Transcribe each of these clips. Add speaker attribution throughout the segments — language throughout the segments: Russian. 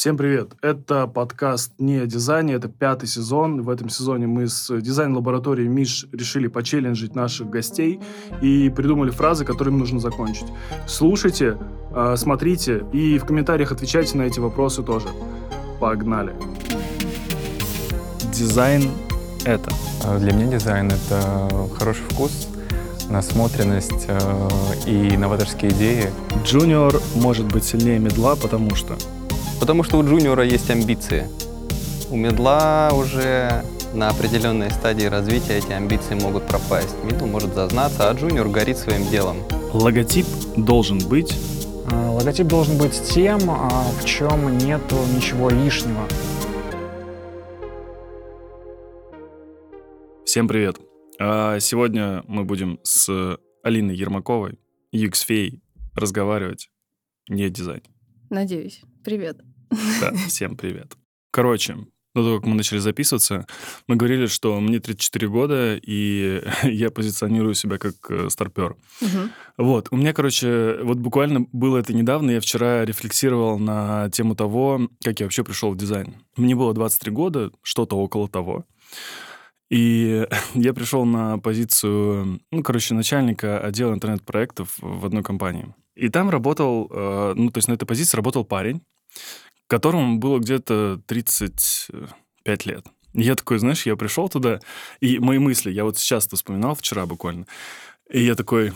Speaker 1: Всем привет! Это подкаст «Не о дизайне», это пятый сезон. В этом сезоне мы с дизайн-лабораторией МИШ решили почелленджить наших гостей и придумали фразы, которыми нужно закончить. Слушайте, а, смотрите и в комментариях отвечайте на эти вопросы тоже. Погнали! Дизайн — это?
Speaker 2: А, Для меня дизайн — это хороший вкус, насмотренность э, и новаторские идеи.
Speaker 1: Джуниор может быть сильнее мидла, потому что...
Speaker 3: Потому что у джуниора есть амбиции. У мидла уже на определенной стадии развития эти амбиции могут пропасть. Мидл может зазнаться, а джуниор горит своим делом.
Speaker 1: Логотип должен быть...
Speaker 4: А, Логотип должен быть тем, а, в чем нету ничего лишнего.
Speaker 1: Всем привет! А, Сегодня мы будем с Алиной Ермаковой, UX-фей, разговаривать не о дизайне.
Speaker 5: Надеюсь. Привет.
Speaker 1: Да, всем привет. Короче, до того, как мы начали записываться, мы говорили, что мне 34 года, и я позиционирую себя как э, старпер.
Speaker 5: Мгм.
Speaker 1: Вот, у меня, короче, вот буквально было это недавно, я вчера рефлексировал на тему того, как я вообще пришел в дизайн. Мне было 23 года, что-то около того. И я пришел на позицию, ну, короче, начальника отдела интернет-проектов в одной компании. И там работал, э, ну, то есть на этой позиции работал парень, которому было где-то 35 лет. Я такой, знаешь, я пришел туда, и мои мысли, я вот сейчас это вспоминал вчера буквально, и я такой,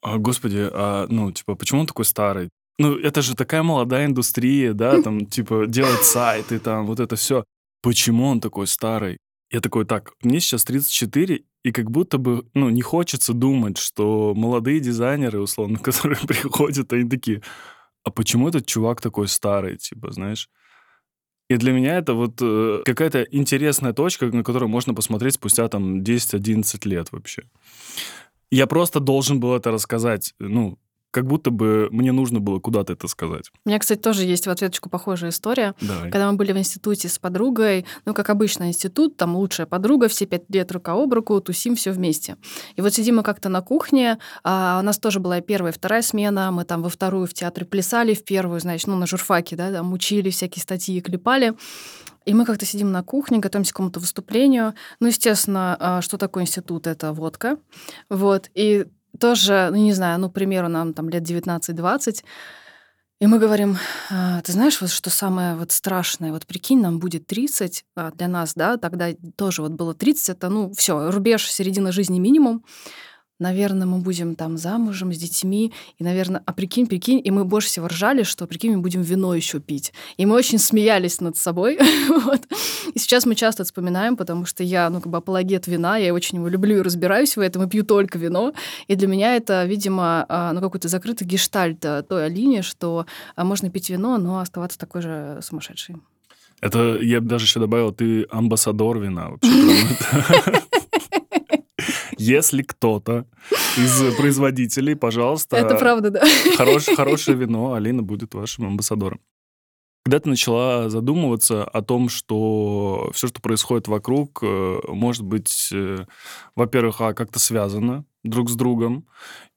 Speaker 1: «А, господи, а, ну, типа, почему он такой старый? Ну, это же такая молодая индустрия, да, там, типа, делать сайты, там, вот это все. Почему он такой старый? Я такой, так, мне сейчас 34, и как будто бы, ну, не хочется думать, что молодые дизайнеры, условно, которые приходят, они такие, а почему этот чувак такой старый, типа, знаешь? И для меня это вот э, какая-то интересная точка, на которую можно посмотреть спустя там 10-11 лет вообще. Я просто должен был это рассказать, ну, как будто бы мне нужно было куда-то это сказать.
Speaker 5: У меня, кстати, тоже есть в ответочку похожая история.
Speaker 1: Давай.
Speaker 5: Когда мы были в институте с подругой, ну, как обычно, институт, там лучшая подруга, все пять лет рука об руку, тусим все вместе. И вот сидим мы как-то на кухне, а у нас тоже была и первая, и вторая смена, мы там во вторую в театре плясали, в первую, значит, ну, на журфаке, да, там учили, всякие статьи клепали. И мы как-то сидим на кухне, готовимся к какому-то выступлению. Ну, естественно, а, что такое институт? Это водка. Вот. И тоже, ну, не знаю, ну, к примеру, нам там лет 19-20, и мы говорим, «А, ты знаешь, вот что самое вот страшное, вот прикинь, нам будет 30 а, для нас, да, тогда тоже вот было 30, это, ну, все, рубеж середина жизни минимум. Наверное, мы будем там замужем, с детьми, и, наверное, а прикинь, прикинь, и мы больше всего ржали, что, прикинь, мы будем вино еще пить. И мы очень смеялись над собой. вот. И сейчас мы часто вспоминаем, потому что я, ну, как бы апологет вина, я очень его люблю и разбираюсь в этом, и пью только вино. И для меня это, видимо, а, ну, какой-то закрытый гештальт а, той Алине, что а, можно пить вино, но оставаться такой же сумасшедшей.
Speaker 1: Это я бы даже еще добавил, ты амбассадор вина вообще. Если кто-то из производителей, пожалуйста,
Speaker 5: Это правда, да.
Speaker 1: хорош- хорошее вино, Алина будет вашим амбассадором. Когда ты начала задумываться о том, что все, что происходит вокруг, э, может быть, э, во-первых, а как-то связано друг с другом,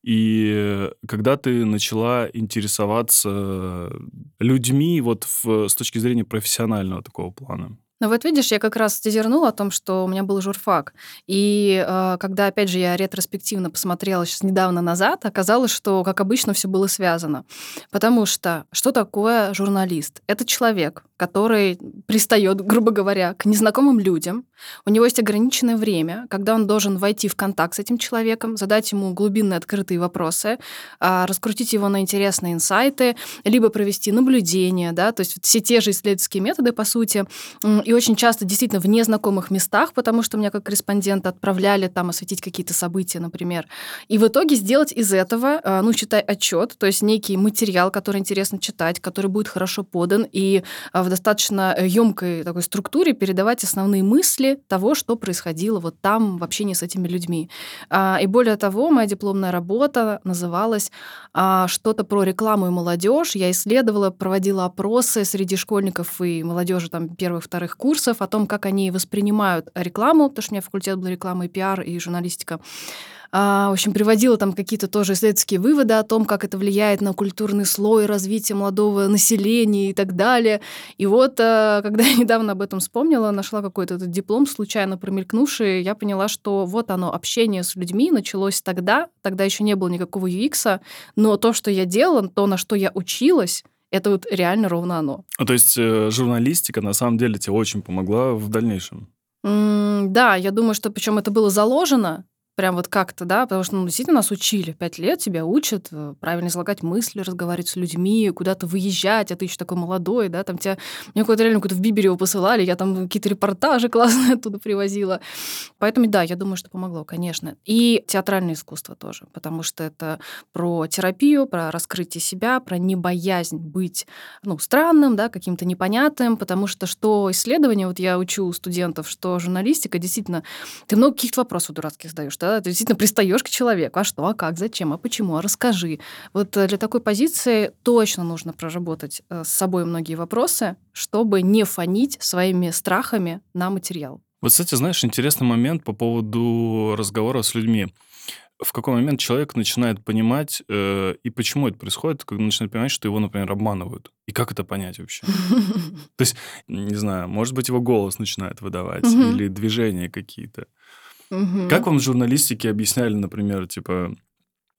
Speaker 1: и э, когда ты начала интересоваться людьми вот в- с точки зрения профессионального такого плана?
Speaker 5: Ну вот видишь, я как раз тизернула о том, что у меня был журфак. И э, когда, опять же, я ретроспективно посмотрела сейчас недавно назад, оказалось, что, как обычно, все было связано. Потому что что такое журналист? Это человек, который пристает, грубо говоря, к незнакомым людям. У него есть ограниченное время, когда он должен войти в контакт с этим человеком, задать ему глубинные открытые вопросы, а, раскрутить его на интересные инсайты, либо провести наблюдение, да, то есть все те же исследовательские методы, по сути, и очень часто действительно в незнакомых местах, потому что меня как корреспондента отправляли там осветить какие-то события, например. И в итоге сделать из этого, а, ну, считай, отчет, то есть некий материал, который интересно читать, который будет хорошо подан и а, в достаточно емкой такой структуре передавать основные мысли того, что происходило вот там в общении с этими людьми. А, И более того, моя дипломная работа называлась а, что-то про рекламу и молодежь. Я исследовала, проводила опросы среди школьников и молодежи там первых, вторых курсов о том, как они воспринимают рекламу, потому что у меня факультет был реклама и пиар, и журналистика. А, в общем, приводила там какие-то тоже исследовательские выводы о том, как это влияет на культурный слой развития молодого населения и так далее. И вот, а, когда я недавно об этом вспомнила, нашла какой-то этот диплом, случайно промелькнувший, я поняла, что вот оно, общение с людьми началось тогда, тогда еще не было никакого UX, но то, что я делала, то, на что я училась, это вот реально ровно оно.
Speaker 1: Ну, то есть э, журналистика на самом деле тебе очень помогла в дальнейшем?
Speaker 5: М, Да, я думаю, что причем это было заложено, прям вот как-то, да, потому что, ну, действительно нас учили. Пять лет тебя учат э, правильно излагать мысли, разговаривать с людьми, куда-то выезжать, а ты еще такой молодой, да, там тебя... Мне какой-то реально куда-то в Биберево посылали, я там какие-то репортажи классные оттуда привозила. Поэтому, да, я думаю, что помогло, конечно. И театральное искусство тоже, потому что это про терапию, про раскрытие себя, про небоязнь быть, ну, странным, да, каким-то непонятным, потому что что исследование, вот я учу студентов, что журналистика, действительно, ты много каких-то вопросов дурацких задаешь, да, ты действительно пристаешь к человеку, а что, а как, зачем, а почему, а расскажи. Вот э, для такой позиции точно нужно проработать э, с собой многие вопросы, чтобы не фонить своими страхами на материал.
Speaker 1: Вот, кстати, знаешь, интересный момент по поводу разговора с людьми. В какой момент человек начинает понимать, э, и почему это происходит, когда начинает понимать, что его, например, обманывают? И как это понять вообще? То есть, не знаю, может быть, его голос начинает выдавать, или движения какие-то.
Speaker 5: Мгм.
Speaker 1: Как вам в журналистике объясняли, например, типа,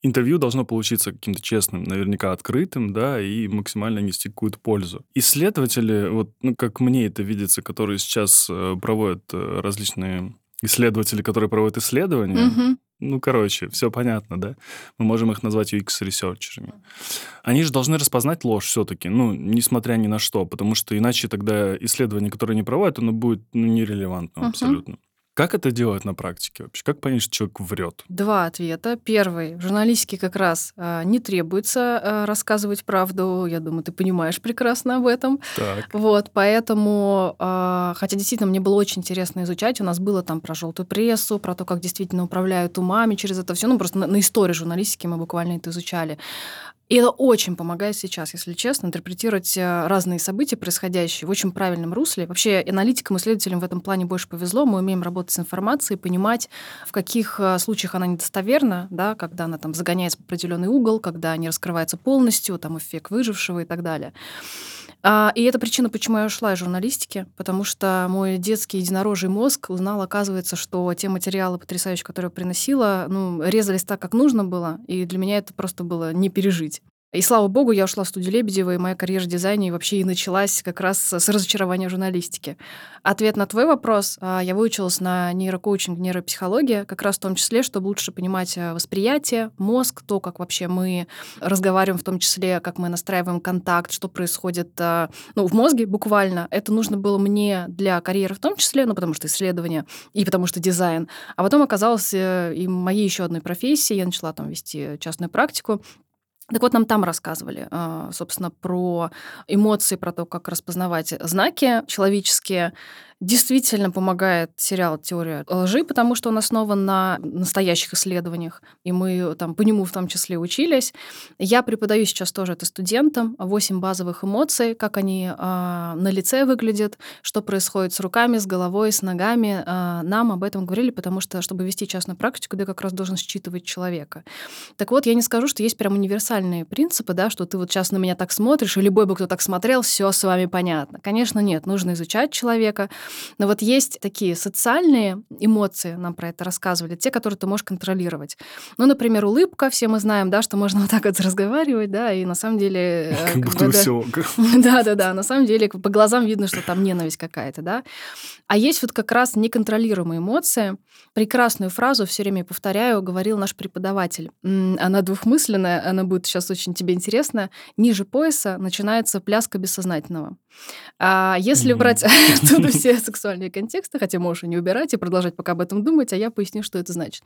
Speaker 1: интервью должно получиться каким-то честным, наверняка открытым, да, и максимально нести какую-то пользу. Исследователи, вот, ну, как мне это видится, которые сейчас э, проводят э, различные исследователи, которые проводят исследования,
Speaker 5: Мгм.
Speaker 1: ну, короче, все понятно, да? Мы можем их назвать UX-ресерчерами. Они же должны распознать ложь все-таки, ну, несмотря ни на что, потому что иначе тогда исследование, которое они проводят, оно будет ну, нерелевантным
Speaker 5: Мгм.
Speaker 1: абсолютно. Как это делать на практике вообще? Как понять, что человек врет?
Speaker 5: Два ответа. Первый. В журналистике как раз а, не требуется а, рассказывать правду. Я думаю, ты понимаешь прекрасно об этом.
Speaker 1: Так.
Speaker 5: Вот, поэтому, а, хотя действительно мне было очень интересно изучать, у нас было там про желтую прессу, про то, как действительно управляют умами через это все, ну просто на, на истории журналистики мы буквально это изучали. И это очень помогает сейчас, если честно, интерпретировать э, разные события, происходящие в очень правильном русле. Вообще аналитикам, исследователям в этом плане больше повезло. Мы умеем работать с информацией, понимать, в каких э, случаях она недостоверна, да, когда она там загоняется в определенный угол, когда не раскрывается полностью, там эффект выжившего и так далее. А, И это причина, почему я ушла из журналистики, потому что мой детский единорожий мозг узнал, оказывается, что те материалы потрясающие, которые я приносила, ну, резались так, как нужно было, и для меня это просто было не пережить. И слава богу, я ушла в студию Лебедева, и моя карьера в дизайне вообще и началась как раз с разочарования в журналистике. Ответ на твой вопрос. а, Я выучилась на нейрокоучинг, нейропсихология, как раз в том числе, чтобы лучше понимать а, восприятие, мозг, то, как вообще мы разговариваем, в том числе, как мы настраиваем контакт, что происходит а, ну, в мозге буквально. Это нужно было мне для карьеры в том числе, ну, потому что исследование и потому что дизайн. А потом оказалось э, и моей еще одной профессии. Я начала там вести частную практику. Так вот, нам там рассказывали, а, собственно, про эмоции, про то, как распознавать знаки человеческие. Действительно помогает сериал «Теория лжи», потому что он основан на настоящих исследованиях, и мы там по нему в том числе учились. Я преподаю сейчас тоже это студентам. Восемь базовых эмоций, как они а, на лице выглядят, что происходит с руками, с головой, с ногами. А, нам об этом говорили, потому что, чтобы вести частную практику, ты как раз должен считывать человека. Так вот, я не скажу, что есть прям универсальные принципы, да, что ты вот сейчас на меня так смотришь, и любой бы, кто так смотрел, все с вами понятно. Конечно, нет, нужно изучать человека. Но вот есть такие социальные эмоции, нам про это рассказывали, те, которые ты можешь контролировать. Ну, например, улыбка, все мы знаем, да, что можно вот так вот разговаривать, да, и на самом деле... э,
Speaker 1: Как
Speaker 5: как
Speaker 1: будто
Speaker 5: бы,
Speaker 1: все.
Speaker 5: да-да-да, на самом деле по глазам видно, что там ненависть какая-то, да. А есть вот как раз неконтролируемые эмоции. Прекрасную фразу все время повторяю, говорил наш преподаватель. Она двухмысленная, она будет сейчас очень тебе интересна. Ниже пояса начинается пляска бессознательного. А если брать оттуда все сексуальные контексты, хотя можешь и не убирать, и продолжать пока об этом думать, а я поясню, что это значит.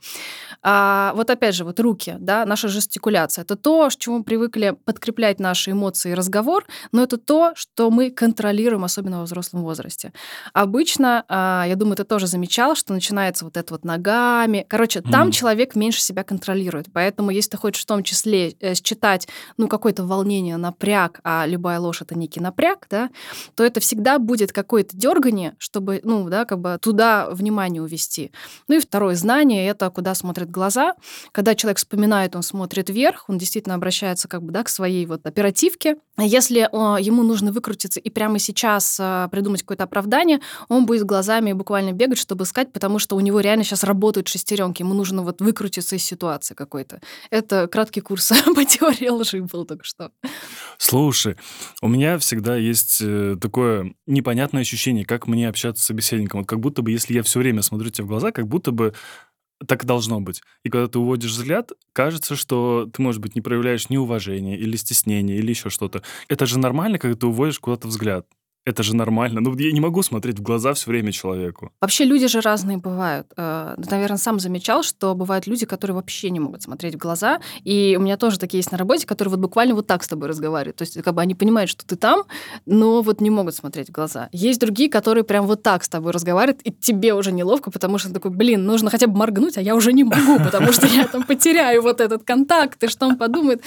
Speaker 5: А, вот опять же, вот руки, да, наша жестикуляция. Это то, с чему мы привыкли подкреплять наши эмоции и разговор, но это то, что мы контролируем, особенно во взрослом возрасте. Обычно, а, я думаю, ты тоже замечал, что начинается вот это вот ногами. Короче, там
Speaker 1: Мгм.
Speaker 5: человек меньше себя контролирует. Поэтому, если ты хочешь в том числе э, считать, ну, какое-то волнение, напряг, а любая ложь — это некий напряг, да, то это всегда будет какое-то дергание, чтобы, ну, да, как бы туда внимание увести. Ну и второе знание — это куда смотрят глаза. Когда человек вспоминает, он смотрит вверх, он действительно обращается как бы, да, к своей вот оперативке. А если ему нужно выкрутиться и прямо сейчас а, придумать какое-то оправдание, он будет глазами буквально бегать, чтобы искать, потому что у него реально сейчас работают шестеренки, ему нужно вот выкрутиться из ситуации какой-то. Это краткий курс по теории лжи был только что.
Speaker 1: Слушай, у меня всегда есть э, такое непонятное ощущение, как мне общаться с собеседником. Вот как будто бы, если я все время смотрю тебе в глаза, как будто бы так должно быть. И когда ты уводишь взгляд, кажется, что ты, может быть, не проявляешь ни уважения или стеснения или еще что-то. Это же нормально, когда ты уводишь куда-то взгляд. Это же нормально. Ну, я не могу смотреть в глаза все время человеку.
Speaker 5: Вообще люди же разные бывают. Э, наверное, сам замечал, что бывают люди, которые вообще не могут смотреть в глаза. И у меня тоже такие есть на работе, которые вот буквально вот так с тобой разговаривают. То есть как бы они понимают, что ты там, но вот не могут смотреть в глаза. Есть другие, которые прям вот так с тобой разговаривают, и тебе уже неловко, потому что такой, блин, нужно хотя бы моргнуть, а я уже не могу, потому что я там потеряю вот этот контакт, и что он подумает.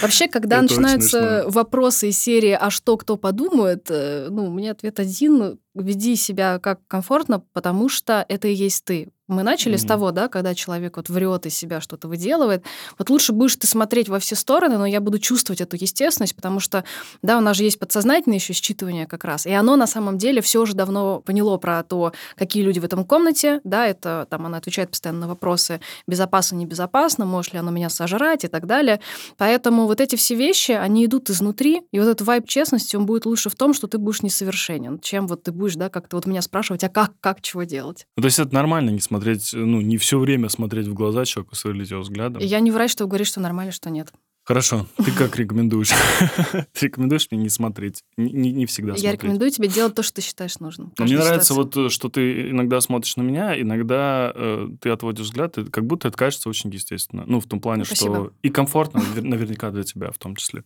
Speaker 5: Вообще, когда начинаются вопросы из серии «А что кто подумает?», э, ну, у меня ответ один веди себя как комфортно, потому что это и есть ты. Мы начали mm-hmm. с того, да, когда человек вот врет из себя что-то выделывает. Вот лучше будешь ты смотреть во все стороны, но я буду чувствовать эту естественность, потому что, да, у нас же есть подсознательное еще считывание как раз. И оно на самом деле все уже давно поняло про то, какие люди в этом комнате, да, это там она отвечает постоянно на вопросы, безопасно, небезопасно, может ли оно меня сожрать и так далее. Поэтому вот эти все вещи, они идут изнутри, и вот этот вайб честности, он будет лучше в том, что ты будешь несовершенен, чем вот ты будешь будешь, да, как-то вот меня спрашивать, а как, как, чего делать?
Speaker 1: Ну, то есть это нормально не смотреть, ну, не все время смотреть в глаза человеку с его взглядом?
Speaker 5: Я не врач, чтобы говорить, что нормально, что нет.
Speaker 1: Хорошо. Ты как рекомендуешь? Ты рекомендуешь мне не смотреть? Не, не всегда
Speaker 5: Я рекомендую тебе делать то, что ты считаешь нужным.
Speaker 1: Мне нравится вот, э, что ты иногда смотришь на меня, иногда э, ты отводишь взгляд, и как будто это кажется очень естественно. Ну, в том плане, Спасибо. что и комфортно наверняка для тебя в том числе.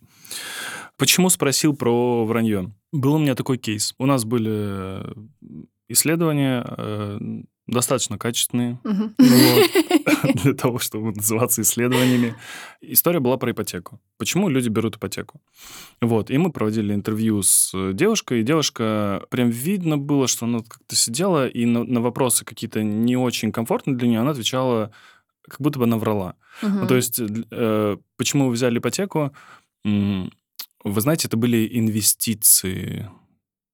Speaker 1: Почему спросил про вранье? Был у меня такой кейс. У нас были э, исследования э, достаточно качественные для того, чтобы называться исследованиями. История была про ипотеку. Почему люди берут ипотеку? Вот. И мы проводили интервью с девушкой, и девушка прям видно было, что она как-то сидела, и на, на вопросы какие-то не очень комфортные для нее она отвечала, как будто бы она врала. Ну, то есть, э, почему вы взяли ипотеку? Вы знаете, это были инвестиции.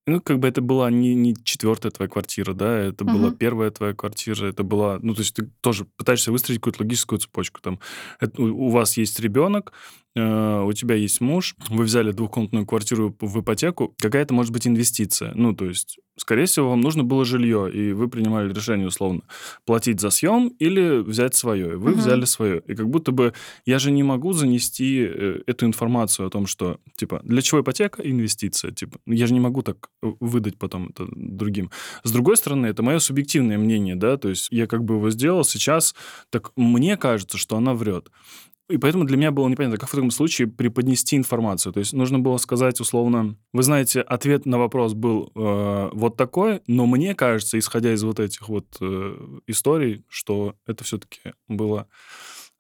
Speaker 1: Ну, как бы это была не, не четвертая твоя квартира, да, это uh-huh. была первая твоя квартира, это была, ну, то есть ты тоже пытаешься выстроить какую-то логическую цепочку. Там, это, у вас есть ребенок, у тебя есть муж, вы взяли двухкомнатную квартиру в ипотеку, какая-то может быть инвестиция. Ну, то есть, скорее всего, вам нужно было жилье, и вы принимали решение, условно, платить за съем или взять свое. И вы угу. взяли свое. И как будто бы я же не могу занести э, эту информацию о том, что, типа, для чего ипотека? Инвестиция. Типа, я же не могу так выдать потом это другим. С другой стороны, это мое субъективное мнение, да, то есть я как бы его сделал сейчас, так мне кажется, что она врет. И поэтому для меня было непонятно, как в таком случае преподнести информацию. То есть нужно было сказать условно, вы знаете, ответ на вопрос был э, вот такой, но мне кажется, исходя из вот этих вот э, историй, что это все-таки было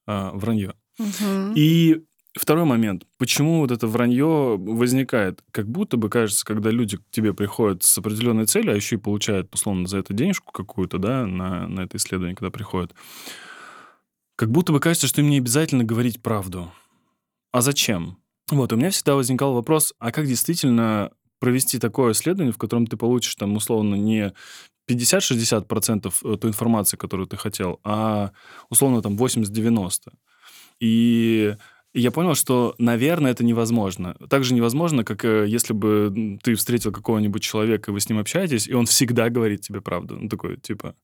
Speaker 1: э, вранье. Угу. И второй момент. Почему вот это вранье возникает? Как будто бы кажется, когда люди к тебе приходят с определенной целью, а еще и получают, условно, за это денежку какую-то, да, на, на это исследование, когда приходят, как будто бы кажется, что им не обязательно говорить правду. А зачем? Вот, у меня всегда возникал вопрос, а как действительно провести такое исследование, в котором ты получишь там условно не 50-60% э, той информации, которую ты хотел, а условно там 80-90%. И я понял, что, наверное, это невозможно. Так же невозможно, как э, если бы ты встретил какого-нибудь человека, и вы с ним общаетесь, и он всегда говорит тебе правду. Ну, такой, типа,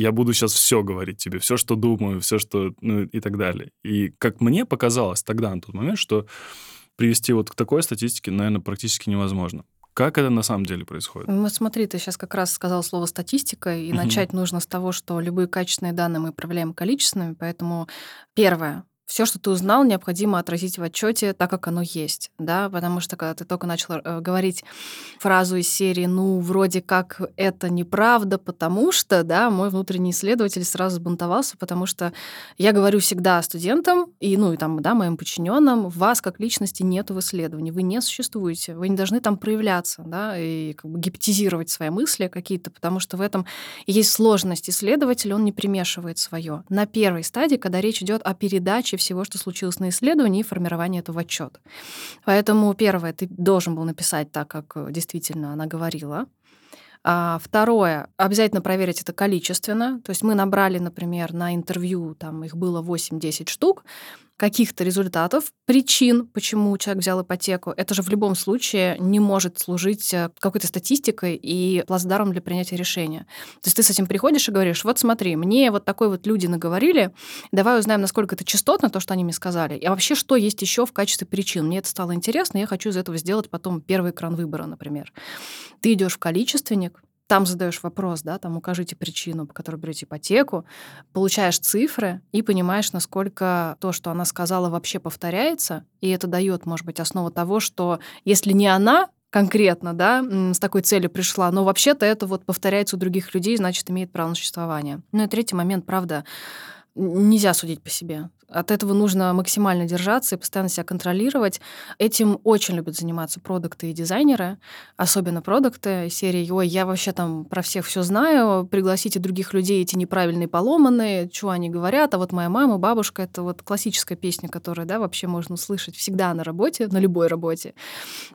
Speaker 1: я буду сейчас все говорить тебе, все, что думаю, все, что, ну, и так далее. И как мне показалось тогда, на тот момент, что привести вот к такой статистике, наверное, практически невозможно. Как это на самом деле происходит?
Speaker 5: Ну, смотри, ты сейчас как раз сказал слово статистика, и угу. начать нужно с того, что любые качественные данные мы управляем количественными, поэтому первое, все, что ты узнал, необходимо отразить в отчете так, как оно есть, да, потому что когда ты только начал э, говорить фразу из серии, ну, вроде как это неправда, потому что, да, мой внутренний исследователь сразу сбунтовался, потому что я говорю всегда студентам и, ну, и там, да, моим подчиненным, вас как личности нет в исследовании, вы не существуете, вы не должны там проявляться, да, и как бы гипотезировать свои мысли какие-то, потому что в этом есть сложность исследователя, он не примешивает свое. На первой стадии, когда речь идет о передаче всего, что случилось на исследовании и формировании этого в отчет. Поэтому первое, ты должен был написать так, как э, действительно она говорила. А второе, обязательно проверить это количественно. То есть мы набрали, например, на интервью, там их было 8-10 штук, каких-то результатов, причин, почему человек взял ипотеку, это же в любом случае не может служить э, какой-то статистикой и плацдаром для принятия решения. То есть ты с этим приходишь и говоришь, вот смотри, мне вот такой вот люди наговорили, давай узнаем, насколько это частотно, то, что они мне сказали, и вообще, что есть еще в качестве причин. Мне это стало интересно, я хочу из этого сделать потом первый экран выбора, например. Ты идешь в количественник, там задаешь вопрос, да, там укажите причину, по которой берете ипотеку, получаешь цифры и понимаешь, насколько то, что она сказала, вообще повторяется, и это дает, может быть, основу того, что если не она конкретно, да, с такой целью пришла, но вообще-то это вот повторяется у других людей, значит, имеет право на существование. Ну и третий момент, правда, нельзя судить по себе. От этого нужно максимально держаться и постоянно себя контролировать. Этим очень любят заниматься продукты и дизайнеры, особенно продукты серии «Ой, я вообще там про всех все знаю, пригласите других людей, эти неправильные, поломанные, что они говорят, а вот моя мама, бабушка» — это вот классическая песня, которую, да, вообще можно услышать всегда на работе, на любой работе.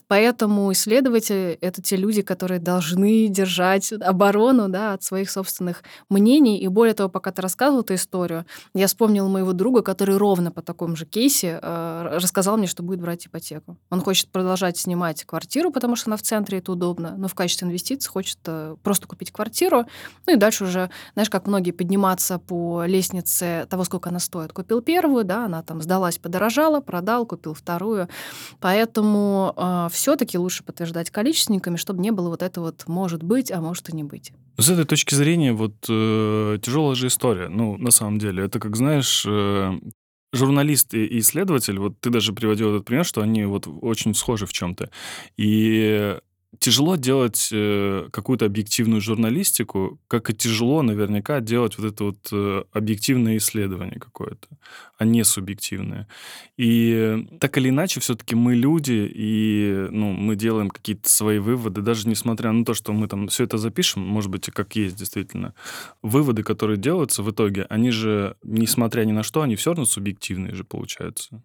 Speaker 5: Поэтому исследователи — это те люди, которые должны держать оборону, да, от своих собственных мнений. И более того, пока ты рассказывал эту историю, я вспомнила моего друга, который который ровно по такому же кейсе э, рассказал мне, что будет брать ипотеку. Он хочет продолжать снимать квартиру, потому что она в центре, это удобно, но в качестве инвестиций хочет э, просто купить квартиру, ну и дальше уже, знаешь, как многие подниматься по лестнице того, сколько она стоит. Купил первую, да, она там сдалась, подорожала, продал, купил вторую. Поэтому э, все-таки лучше подтверждать количественниками, чтобы не было вот это вот может быть, а может и не быть.
Speaker 1: С этой точки зрения, вот э, тяжелая же история. Ну, на самом деле, это как, знаешь, э, журналист и исследователь, вот ты даже приводил этот пример, что они вот очень схожи в чем-то. И тяжело делать э, какую-то объективную журналистику, как и тяжело наверняка делать вот это вот э, объективное исследование какое-то, а не субъективное. И так или иначе, все-таки мы люди, и ну, мы делаем какие-то свои выводы, даже несмотря на то, что мы там все это запишем, может быть, как есть действительно, выводы, которые делаются в итоге, они же, несмотря ни на что, они все равно субъективные же получаются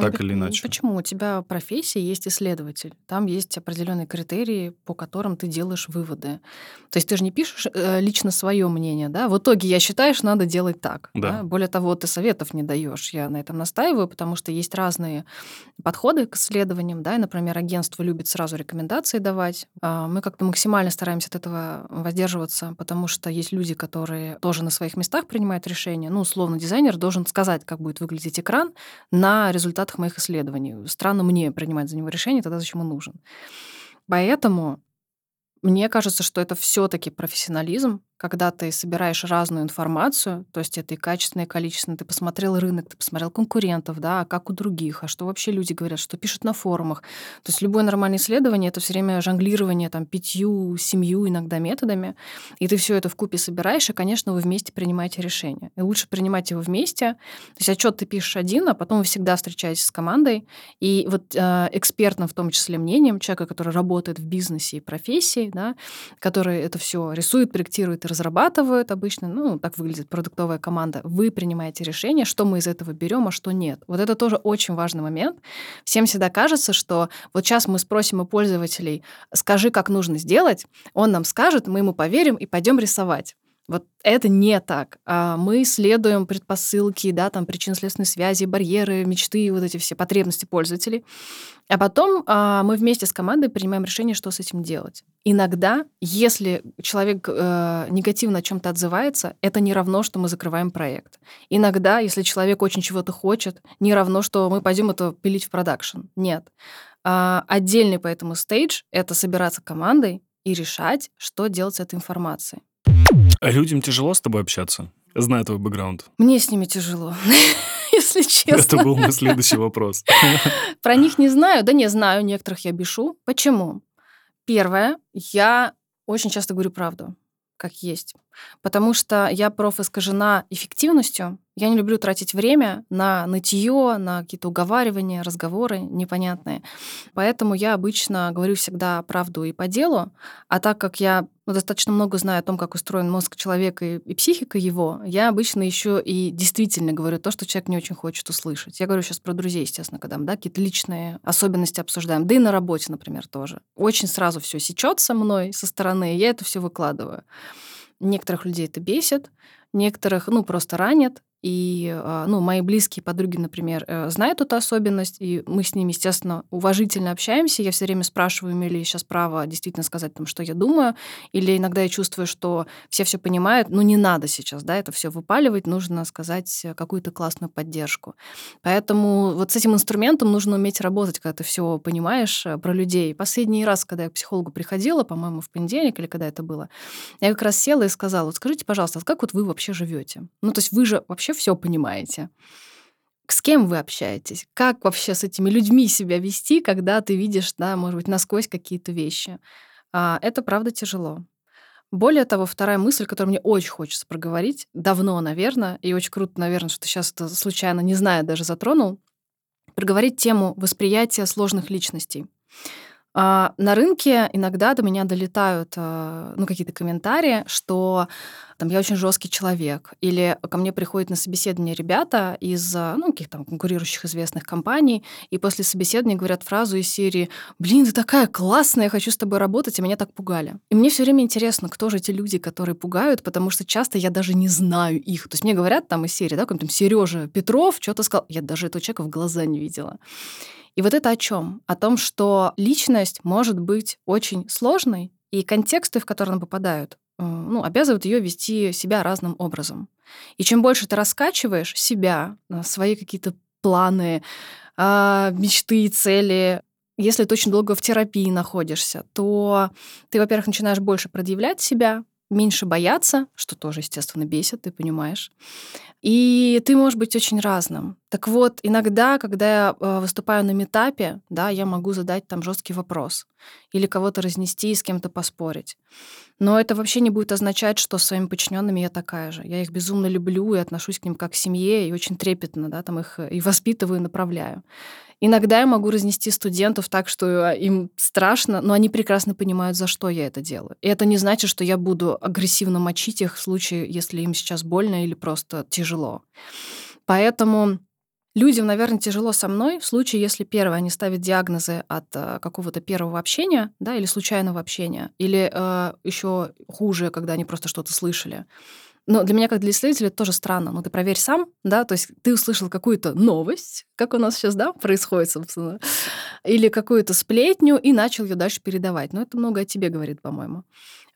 Speaker 1: так или иначе.
Speaker 5: Почему? У тебя профессия есть исследователь. Там есть определенные критерии, по которым ты делаешь выводы. То есть ты же не пишешь э, лично свое мнение, да? В итоге я считаю, что надо делать так. Да. Да? Более того, ты советов не даешь. Я на этом настаиваю, потому что есть разные подходы к исследованиям, да. И, например, агентство любит сразу рекомендации давать. А, мы как-то максимально стараемся от этого воздерживаться, потому что есть люди, которые тоже на своих местах принимают решения. Ну, условно, дизайнер должен сказать, как будет выглядеть экран на результат результатах моих исследований. Странно мне принимать за него решение, тогда зачем он нужен. Поэтому мне кажется, что это все-таки профессионализм, когда ты собираешь разную информацию, то есть это и качественное, и количественное, ты посмотрел рынок, ты посмотрел конкурентов, да, а как у других, а что вообще люди говорят, что пишут на форумах. То есть любое нормальное исследование — это все время жонглирование там пятью, семью иногда методами, и ты все это в купе собираешь, и, конечно, вы вместе принимаете решение. И лучше принимать его вместе. То есть отчет ты пишешь один, а потом вы всегда встречаетесь с командой, и вот э, экспертным в том числе мнением человека, который работает в бизнесе и профессии, да, который это все рисует, проектирует и разрабатывают обычно, ну, так выглядит продуктовая команда, вы принимаете решение, что мы из этого берем, а что нет. Вот это тоже очень важный момент. Всем всегда кажется, что вот сейчас мы спросим у пользователей, скажи, как нужно сделать, он нам скажет, мы ему поверим и пойдем рисовать. Вот это не так. А мы следуем предпосылки, да, там причинно-следственной связи, барьеры, мечты, вот эти все потребности пользователей. А потом а, мы вместе с командой принимаем решение, что с этим делать. Иногда, если человек э, негативно о чем-то отзывается, это не равно, что мы закрываем проект. Иногда, если человек очень чего-то хочет, не равно, что мы пойдем это пилить в продакшн. Нет. А, отдельный поэтому стейдж — это собираться командой и решать, что делать с этой информацией.
Speaker 1: А людям тяжело с тобой общаться? Знаю твой бэкграунд.
Speaker 5: Мне с ними тяжело, если честно.
Speaker 1: Это был мой следующий вопрос.
Speaker 5: Про них не знаю. Да не знаю, некоторых я бешу. Почему? Первое, я очень часто говорю правду, как есть. Потому что я проф искажена эффективностью. Я не люблю тратить время на нытье, на какие-то уговаривания, разговоры непонятные. Поэтому я обычно говорю всегда правду и по делу. А так как я ну, достаточно много знаю о том, как устроен мозг человека и, психика его, я обычно еще и действительно говорю то, что человек не очень хочет услышать. Я говорю сейчас про друзей, естественно, когда мы да, какие-то личные особенности обсуждаем. Да и на работе, например, тоже. Очень сразу все сечется мной со стороны, и я это все выкладываю. Некоторых людей это бесит, некоторых, ну, просто ранит. И, а, ну, мои близкие подруги, например, э, знают эту особенность, и мы с ними, естественно, уважительно общаемся. Я все время спрашиваю, имею ли сейчас право действительно сказать там, что я думаю. Или иногда я чувствую, что все все понимают, ну, не надо сейчас, да, это все выпаливать, нужно сказать какую-то классную поддержку. Поэтому вот с этим инструментом нужно уметь работать, когда ты все понимаешь э, про людей. Последний раз, когда я к психологу приходила, по-моему, в понедельник или когда это было, я как раз села и сказала, вот скажите, пожалуйста, а как вот вы вообще живете? Ну, то есть вы же вообще все понимаете. С кем вы общаетесь? Как вообще с этими людьми себя вести, когда ты видишь, да, может быть, насквозь какие-то вещи? А, это правда тяжело. Более того, вторая мысль, которую мне очень хочется проговорить, давно, наверное, и очень круто, наверное, что сейчас это случайно, не зная, даже затронул, проговорить тему восприятия сложных личностей. А, на рынке иногда до меня долетают а, ну, какие-то комментарии, что там, я очень жесткий человек, или ко мне приходят на собеседование ребята из а, ну, каких-то конкурирующих известных компаний, и после собеседования говорят фразу из серии «Блин, ты такая классная, я хочу с тобой работать», и меня так пугали. И мне все время интересно, кто же эти люди, которые пугают, потому что часто я даже не знаю их. То есть мне говорят там из серии, да, какой-то Сережа Петров что-то сказал, я даже этого человека в глаза не видела. И вот это о чем? О том, что личность может быть очень сложной, и контексты, в которые она попадают, ну, обязывают ее вести себя разным образом. И чем больше ты раскачиваешь себя, э, свои какие-то планы, а, мечты, цели, если ты очень долго в терапии находишься, то ты, во-первых, начинаешь больше предъявлять себя, меньше бояться, что тоже, естественно, бесит, ты понимаешь. И ты можешь быть очень разным. Так вот, иногда, когда я э, выступаю на метапе, да, я могу задать там жесткий вопрос или кого-то разнести и с кем-то поспорить. Но это вообще не будет означать, что с своими подчиненными я такая же. Я их безумно люблю и отношусь к ним как к семье, и очень трепетно, да, там их э, и воспитываю, и направляю. Иногда я могу разнести студентов так, что им страшно, но они прекрасно понимают, за что я это делаю. И это не значит, что я буду агрессивно мочить их в случае, если им сейчас больно или просто тяжело. Поэтому Людям, наверное, тяжело со мной в случае, если первое, они ставят диагнозы от э, какого-то первого общения, да, или случайного общения, или э, еще хуже, когда они просто что-то слышали. Но для меня, как для исследователя, это тоже странно. Ну, ты проверь сам, да, то есть ты услышал какую-то новость, как у нас сейчас, да, происходит, собственно, или какую-то сплетню и начал ее дальше передавать. Но это много о тебе говорит, по-моему.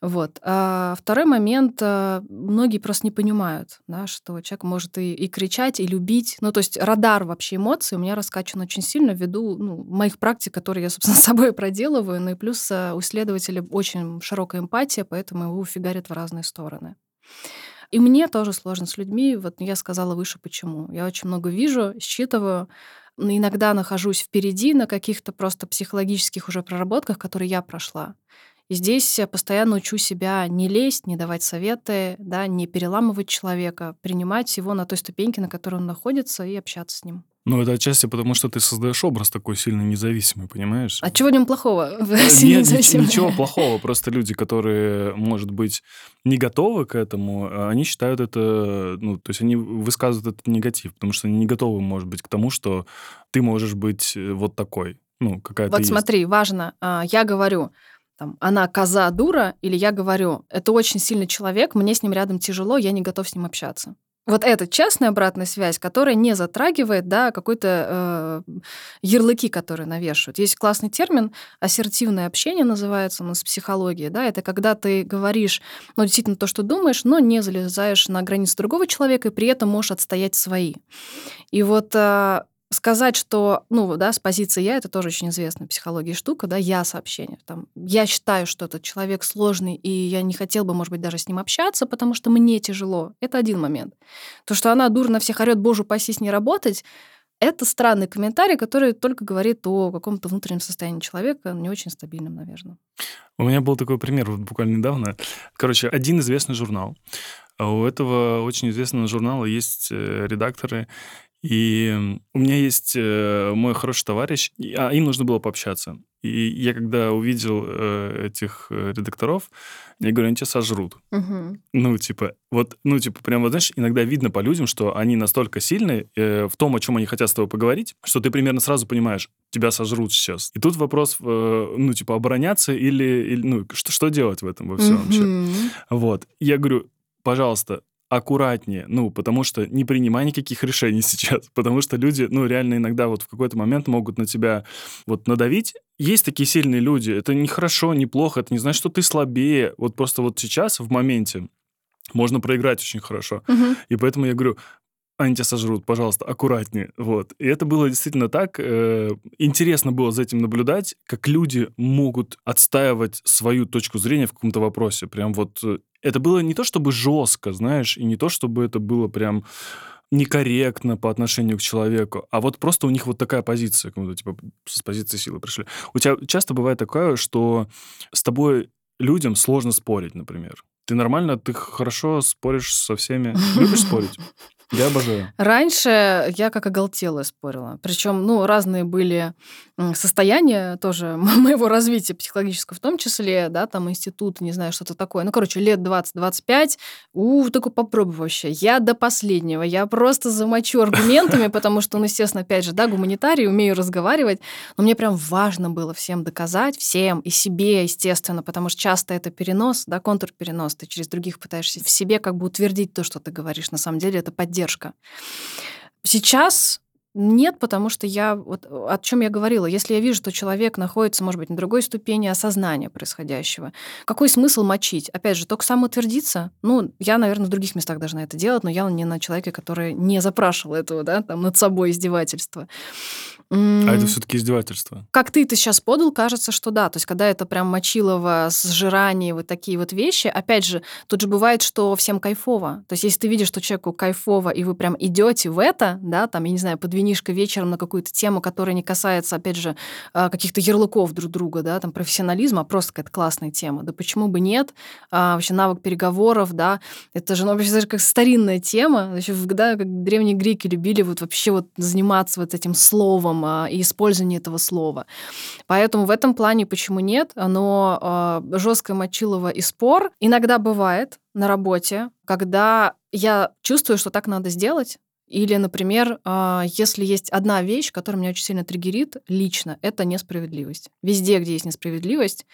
Speaker 5: Вот. А второй момент. А, многие просто не понимают, да, что человек может и, и кричать, и любить. Ну, то есть радар вообще эмоций у меня раскачан очень сильно ввиду ну, моих практик, которые я, собственно, с собой проделываю. Ну и плюс а, у исследователя очень широкая эмпатия, поэтому его фигарят в разные стороны. И мне тоже сложно с людьми. Вот я сказала выше почему. Я очень много вижу, считываю, иногда нахожусь впереди на каких-то просто психологических уже проработках, которые я прошла. И здесь я постоянно учу себя не лезть, не давать советы, да, не переламывать человека, принимать его на той ступеньке, на которой он находится, и общаться с ним.
Speaker 1: Ну, это отчасти потому, что ты создаешь образ такой сильно независимый, понимаешь?
Speaker 5: А чего в нем плохого?
Speaker 1: Э, нет, ничего плохого. Просто люди, которые, может быть, не готовы к этому, а они считают это, ну, то есть они высказывают этот негатив, потому что они не готовы, может быть, к тому, что ты можешь быть э, вот такой. Ну, какая-то
Speaker 5: Вот
Speaker 1: есть.
Speaker 5: смотри, важно, а, я говорю, там, она коза дура, или я говорю, это очень сильный человек, мне с ним рядом тяжело, я не готов с ним общаться. Вот это частная обратная связь, которая не затрагивает да, какой-то э, ярлыки, которые навешивают. Есть классный термин ассертивное общение называется у нас в психологии. Да, это когда ты говоришь ну, действительно то, что думаешь, но не залезаешь на границу другого человека и при этом можешь отстоять свои. И вот э, сказать, что, ну, да, с позиции я, это тоже очень известная психология штука, да, я сообщение. Там, я считаю, что этот человек сложный, и я не хотел бы, может быть, даже с ним общаться, потому что мне тяжело. Это один момент. То, что она дур на всех орет, боже, упаси с ней работать, это странный комментарий, который только говорит о каком-то внутреннем состоянии человека, не очень стабильном, наверное.
Speaker 1: У меня был такой пример вот буквально недавно. Короче, один известный журнал. А у этого очень известного журнала есть э, редакторы, и у меня есть э, мой хороший товарищ, а им нужно было пообщаться. И я когда увидел э, этих э, редакторов, я говорю, они тебя сожрут.
Speaker 5: Угу.
Speaker 1: Ну, типа, вот, ну, типа, прям, вот, знаешь, иногда видно по людям, что они настолько сильны э, в том, о чем они хотят с тобой поговорить, что ты примерно сразу понимаешь, тебя сожрут сейчас. И тут вопрос, э, ну, типа, обороняться или, или ну, что, что делать в этом во всем вообще?
Speaker 5: Мгм.
Speaker 1: Вот. Я говорю, пожалуйста, аккуратнее, ну, потому что не принимай никаких решений сейчас, потому что люди, ну, реально иногда вот в какой-то момент могут на тебя вот надавить. Есть такие сильные люди, это не хорошо, не плохо, это не значит, что ты слабее. Вот просто вот сейчас, в моменте, можно проиграть очень хорошо.
Speaker 5: Мгм.
Speaker 1: И поэтому я говорю, они тебя сожрут, пожалуйста, аккуратнее. Вот. И это было действительно так. э, Интересно было за этим наблюдать, как люди могут отстаивать свою точку зрения в каком-то вопросе. Прям вот э, это было не то чтобы жестко, знаешь, и не то чтобы это было прям некорректно по отношению к человеку, а вот просто у них вот такая позиция, как будто типа с позиции силы пришли. У тебя часто бывает такое, что с тобой людям сложно спорить, например. Ты нормально, ты хорошо споришь со всеми. Любишь спорить? Я обожаю.
Speaker 5: Раньше я как оголтелая спорила. Причем, ну, разные были состояния тоже моего развития психологического в том числе, да, там институт, не знаю, что-то такое. Ну, короче, лет 20-25, у, такой попробуй вообще. Я до последнего, я просто замочу аргументами, потому что, ну, естественно, опять же, да, гуманитарий, умею разговаривать, но мне прям важно было всем доказать, всем, и себе, естественно, потому что часто это перенос, да, контрперенос, ты через других пытаешься в себе как бы утвердить то, что ты говоришь. На самом деле это поддержка. Сейчас нет, потому что я вот о чем я говорила. Если я вижу, что человек находится, может быть, на другой ступени осознания происходящего, какой смысл мочить? Опять же, только самоутвердиться. Ну, я, наверное, в других местах должна это делать, но я не на человека, который не запрашивал этого, да, там над собой издевательства.
Speaker 1: А это все-таки издевательство.
Speaker 5: Как ты это сейчас подал, кажется, что да. То есть, когда это прям мочилово, сжирание, вот такие вот вещи, опять же, тут же бывает, что всем кайфово. То есть, если ты видишь, что человеку кайфово, и вы прям идете в это, да, там, я не знаю, под винишко вечером на какую-то тему, которая не касается, опять же, а, каких-то ярлыков друг друга, да, там, профессионализма, а просто какая-то классная тема. Да почему бы нет? А, вообще навык переговоров, да, это же, ну, вообще даже как старинная тема. Вообще, да, как древние греки любили вот вообще вот заниматься вот этим словом, а, и использование этого слова. Поэтому в этом плане почему нет? Оно э, жесткое мочилово и спор. Иногда бывает на работе, когда я чувствую, что так надо сделать, или, например, а, если есть одна вещь, которая меня очень сильно триггерит лично, это несправедливость. Везде, где есть несправедливость,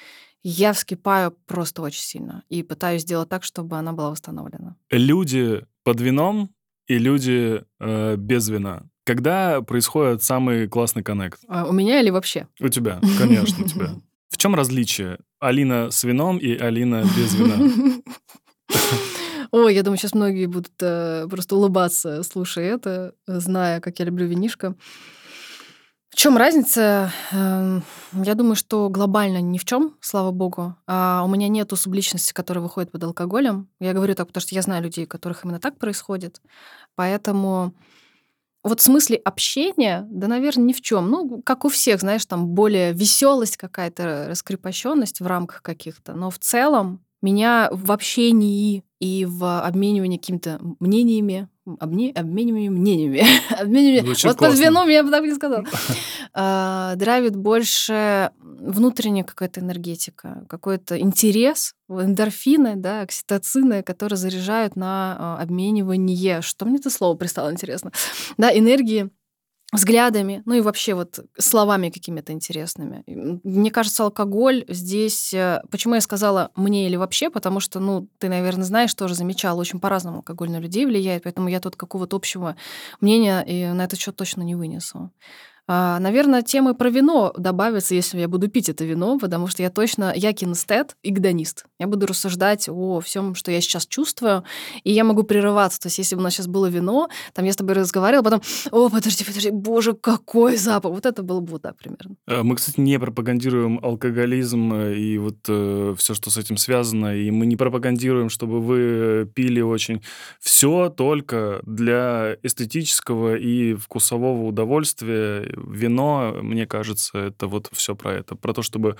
Speaker 5: я вскипаю просто очень сильно и пытаюсь сделать так, чтобы она была восстановлена.
Speaker 1: Люди под вином и люди э, без вина. Когда происходит самый классный коннект?
Speaker 5: А у меня или вообще?
Speaker 1: У тебя, конечно, у тебя. В чем различие? Алина с вином и Алина без вина.
Speaker 5: Ой, я думаю, сейчас многие будут э, просто улыбаться, слушая это, зная, как я люблю винишко. В чем разница? Эм, Я думаю, что глобально ни в чем, слава богу. А у меня нету субличности, которая выходит под алкоголем. Я говорю так, потому что я знаю людей, у которых именно так происходит. Поэтому вот в смысле общения, да, наверное, ни в чем. Ну, как у всех, знаешь, там более веселость какая-то, раскрепощенность в рамках каких-то. Но в целом меня в общении и в обменивании какими-то мнениями, обне- обмениваниями мнениями, обмениваниями-
Speaker 1: Звучит
Speaker 5: вот под
Speaker 1: классно.
Speaker 5: вином я бы так не сказала, А, драйвит больше внутренняя какая-то энергетика, какой-то интерес, эндорфины, да, окситоцины, которые заряжают на а, обменивание. Что мне это слово пристало интересно? Да, энергии взглядами, ну и вообще вот словами какими-то интересными. Мне кажется, алкоголь здесь... э, Почему я сказала «мне» или «вообще»? Потому что, ну, ты, наверное, знаешь, тоже замечала, очень по-разному алкоголь на людей влияет, поэтому я тут какого-то общего мнения и на этот счет точно не вынесу. А, наверное, темы про вино добавятся, если я буду пить это вино, потому что я точно, я кинестет и гедонист. Я буду рассуждать о всем, что я сейчас чувствую, и я могу прерываться. То есть, если бы у нас сейчас было вино, там я с тобой разговаривала, потом, о, подожди, подожди, боже, какой запах. Вот это было бы вот так примерно.
Speaker 1: Э, Мы, кстати, не пропагандируем алкоголизм э, и вот все, что с этим связано, и мы не пропагандируем, чтобы вы пили очень все только для эстетического и вкусового удовольствия. Вино, мне кажется, это вот все про это. Про то, чтобы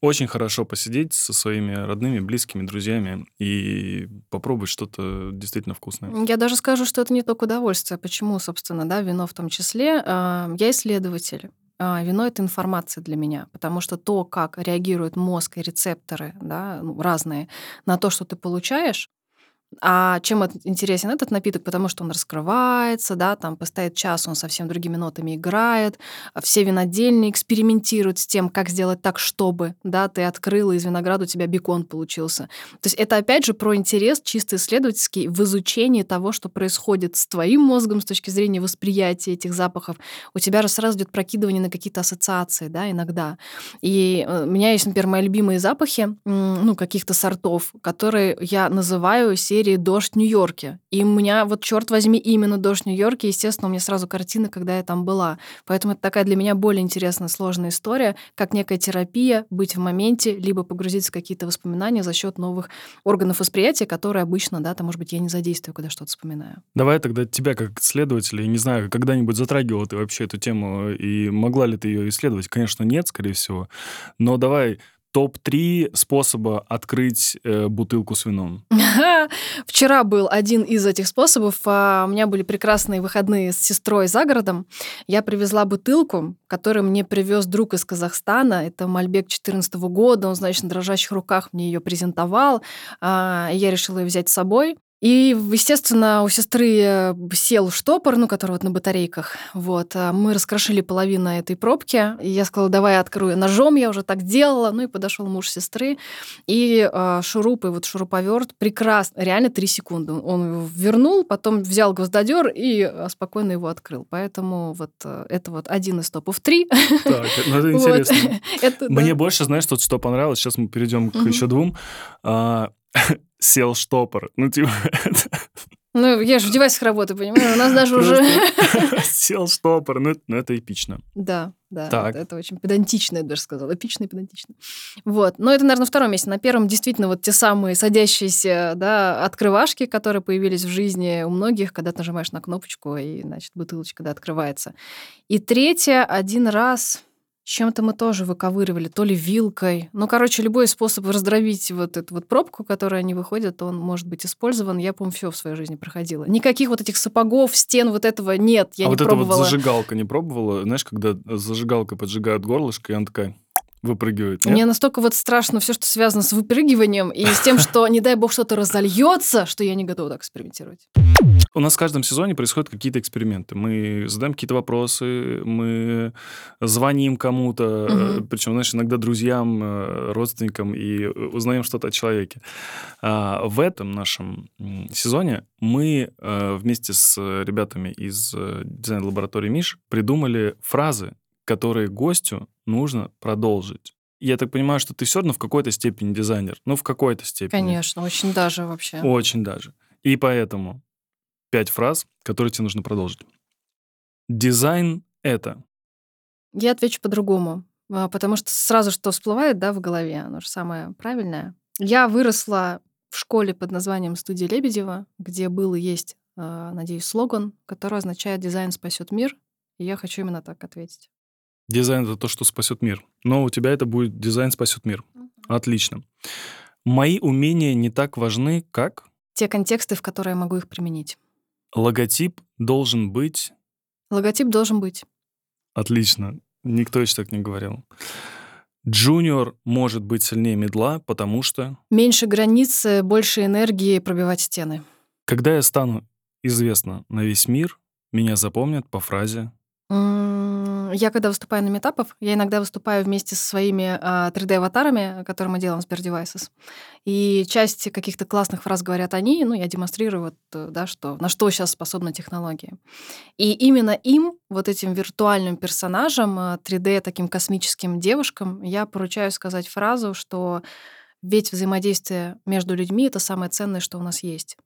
Speaker 1: очень хорошо посидеть со своими родными, близкими, друзьями и попробовать что-то действительно вкусное.
Speaker 5: Я даже скажу, что это не только удовольствие. Почему, собственно, да, вино в том числе. А, Я исследователь. А, Вино это информация для меня, потому что то, как реагирует мозг и рецепторы, да, ну, разные, на то, что ты получаешь, а чем интересен этот напиток? Потому что он раскрывается, да, там постоит час, он совсем другими нотами играет. а Все винодельни экспериментируют с тем, как сделать так, чтобы, да, ты открыла из винограда, у тебя бекон получился. То есть это опять же про интерес чисто исследовательский в изучении того, что происходит с твоим мозгом с точки зрения восприятия этих запахов. У тебя раз сразу идет прокидывание на какие-то ассоциации, да, иногда. И э, у меня есть, например, мои любимые запахи, ну, каких-то сортов, которые я называю серии «Дождь в Нью-Йорке». И у меня, вот, черт возьми, именно «Дождь в Нью-Йорке», естественно, у меня сразу картина, когда я там была. Поэтому это такая для меня более интересная, сложная история, как некая терапия, быть в моменте, либо погрузиться в какие-то воспоминания за счет новых органов восприятия, которые обычно, да, там, может быть, я не задействую, когда что-то вспоминаю.
Speaker 1: Давай тогда тебя как исследователя, я не знаю, когда-нибудь затрагивала ты вообще эту тему и могла ли ты ее исследовать? Конечно, нет, скорее всего. Но давай топ-3 способа открыть э, бутылку с вином.
Speaker 5: Вчера был один из этих способов. А, У меня были прекрасные выходные с сестрой за городом. Я привезла бутылку, которую мне привез друг из Казахстана. Это Мальбек 2014 года. Он, значит, на дрожащих руках мне ее презентовал. А, Я решила ее взять с собой. И, естественно, у сестры э, сел штопор, ну, который вот на батарейках. Вот. а Мы раскрошили половину этой пробки. И я сказала, давай я открою ножом. Я уже так делала. Ну, и подошел муж сестры. И э, шуруп, и вот шуруповерт прекрасно. Реально три секунды. Он вернул, потом взял гвоздодер и э, спокойно его открыл. Поэтому вот э, это вот один из топов три.
Speaker 1: Так, ну это интересно. Мне больше, знаешь, тут что понравилось. Сейчас мы перейдем к еще двум. Сел штопор. Ну, типа,
Speaker 5: Ну, я же в девайсах работаю, понимаешь? У нас даже уже...
Speaker 1: сел штопор. Ну, это- ну, это эпично.
Speaker 5: Да, да.
Speaker 1: Так.
Speaker 5: Это, это очень педантично, я даже сказала. Эпично и педантично. Вот. Но это, наверное, на втором месте. На первом действительно вот те самые садящиеся да, открывашки, которые появились в жизни у многих, когда ты нажимаешь на кнопочку, и, значит, бутылочка да, открывается. И третье, один раз чем-то мы тоже выковыривали, то ли вилкой. Ну, короче, любой способ раздробить вот эту вот пробку, которая не выходит, он может быть использован. Я, по-моему, все в своей жизни проходила. Никаких вот этих сапогов, стен, вот этого нет. Я
Speaker 1: а
Speaker 5: не
Speaker 1: вот
Speaker 5: пробовала.
Speaker 1: это вот зажигалка не пробовала? Знаешь, когда зажигалка поджигает горлышко, и она такая выпрыгивает. нет?
Speaker 5: Мне настолько вот страшно все, что связано с выпрыгиванием и с тем, что, не дай бог, что-то разольется, что я не готова так экспериментировать.
Speaker 1: У нас в каждом сезоне происходят какие-то эксперименты. Мы задаем какие-то вопросы, мы звоним кому-то,
Speaker 5: Мгм.
Speaker 1: причем, знаешь, иногда друзьям, э, родственникам, и узнаем что-то о человеке. А, В этом нашем сезоне мы э, вместе с ребятами из э, дизайн-лаборатории Миш придумали фразы, которые гостю нужно продолжить. Я так понимаю, что ты все равно в какой-то степени дизайнер. Ну, в какой-то степени.
Speaker 5: Конечно, очень даже вообще.
Speaker 1: Очень даже. И поэтому пять фраз, которые тебе нужно продолжить. Дизайн — это...
Speaker 5: Я отвечу по-другому, а, потому что сразу что всплывает да, в голове, оно же самое правильное. Я выросла в школе под названием «Студия Лебедева», где был и есть, а, надеюсь, слоган, который означает «Дизайн спасет мир», и я хочу именно так ответить.
Speaker 1: Дизайн — это то, что спасет мир. Но у тебя это будет «Дизайн спасет мир». Отлично. Мои умения не так важны, как...
Speaker 5: Те контексты, в которые я могу их применить.
Speaker 1: Логотип должен быть...
Speaker 5: Логотип должен быть.
Speaker 1: Отлично. Никто еще так не говорил. Джуниор может быть сильнее мидла, потому что...
Speaker 5: Меньше границ, больше энергии пробивать стены.
Speaker 1: Когда я стану известна на весь мир, меня запомнят по фразе
Speaker 5: Я когда выступаю на метапах, я иногда выступаю вместе со своими 3D-аватарами, которые мы делаем с Bear Devices. И часть каких-то классных фраз говорят они, ну, я демонстрирую, вот, э, да, что, на что сейчас способна технология. И именно им, вот этим виртуальным персонажам, 3D, таким космическим девушкам, я поручаю сказать фразу, что ведь взаимодействие между людьми — это самое ценное, что у нас есть.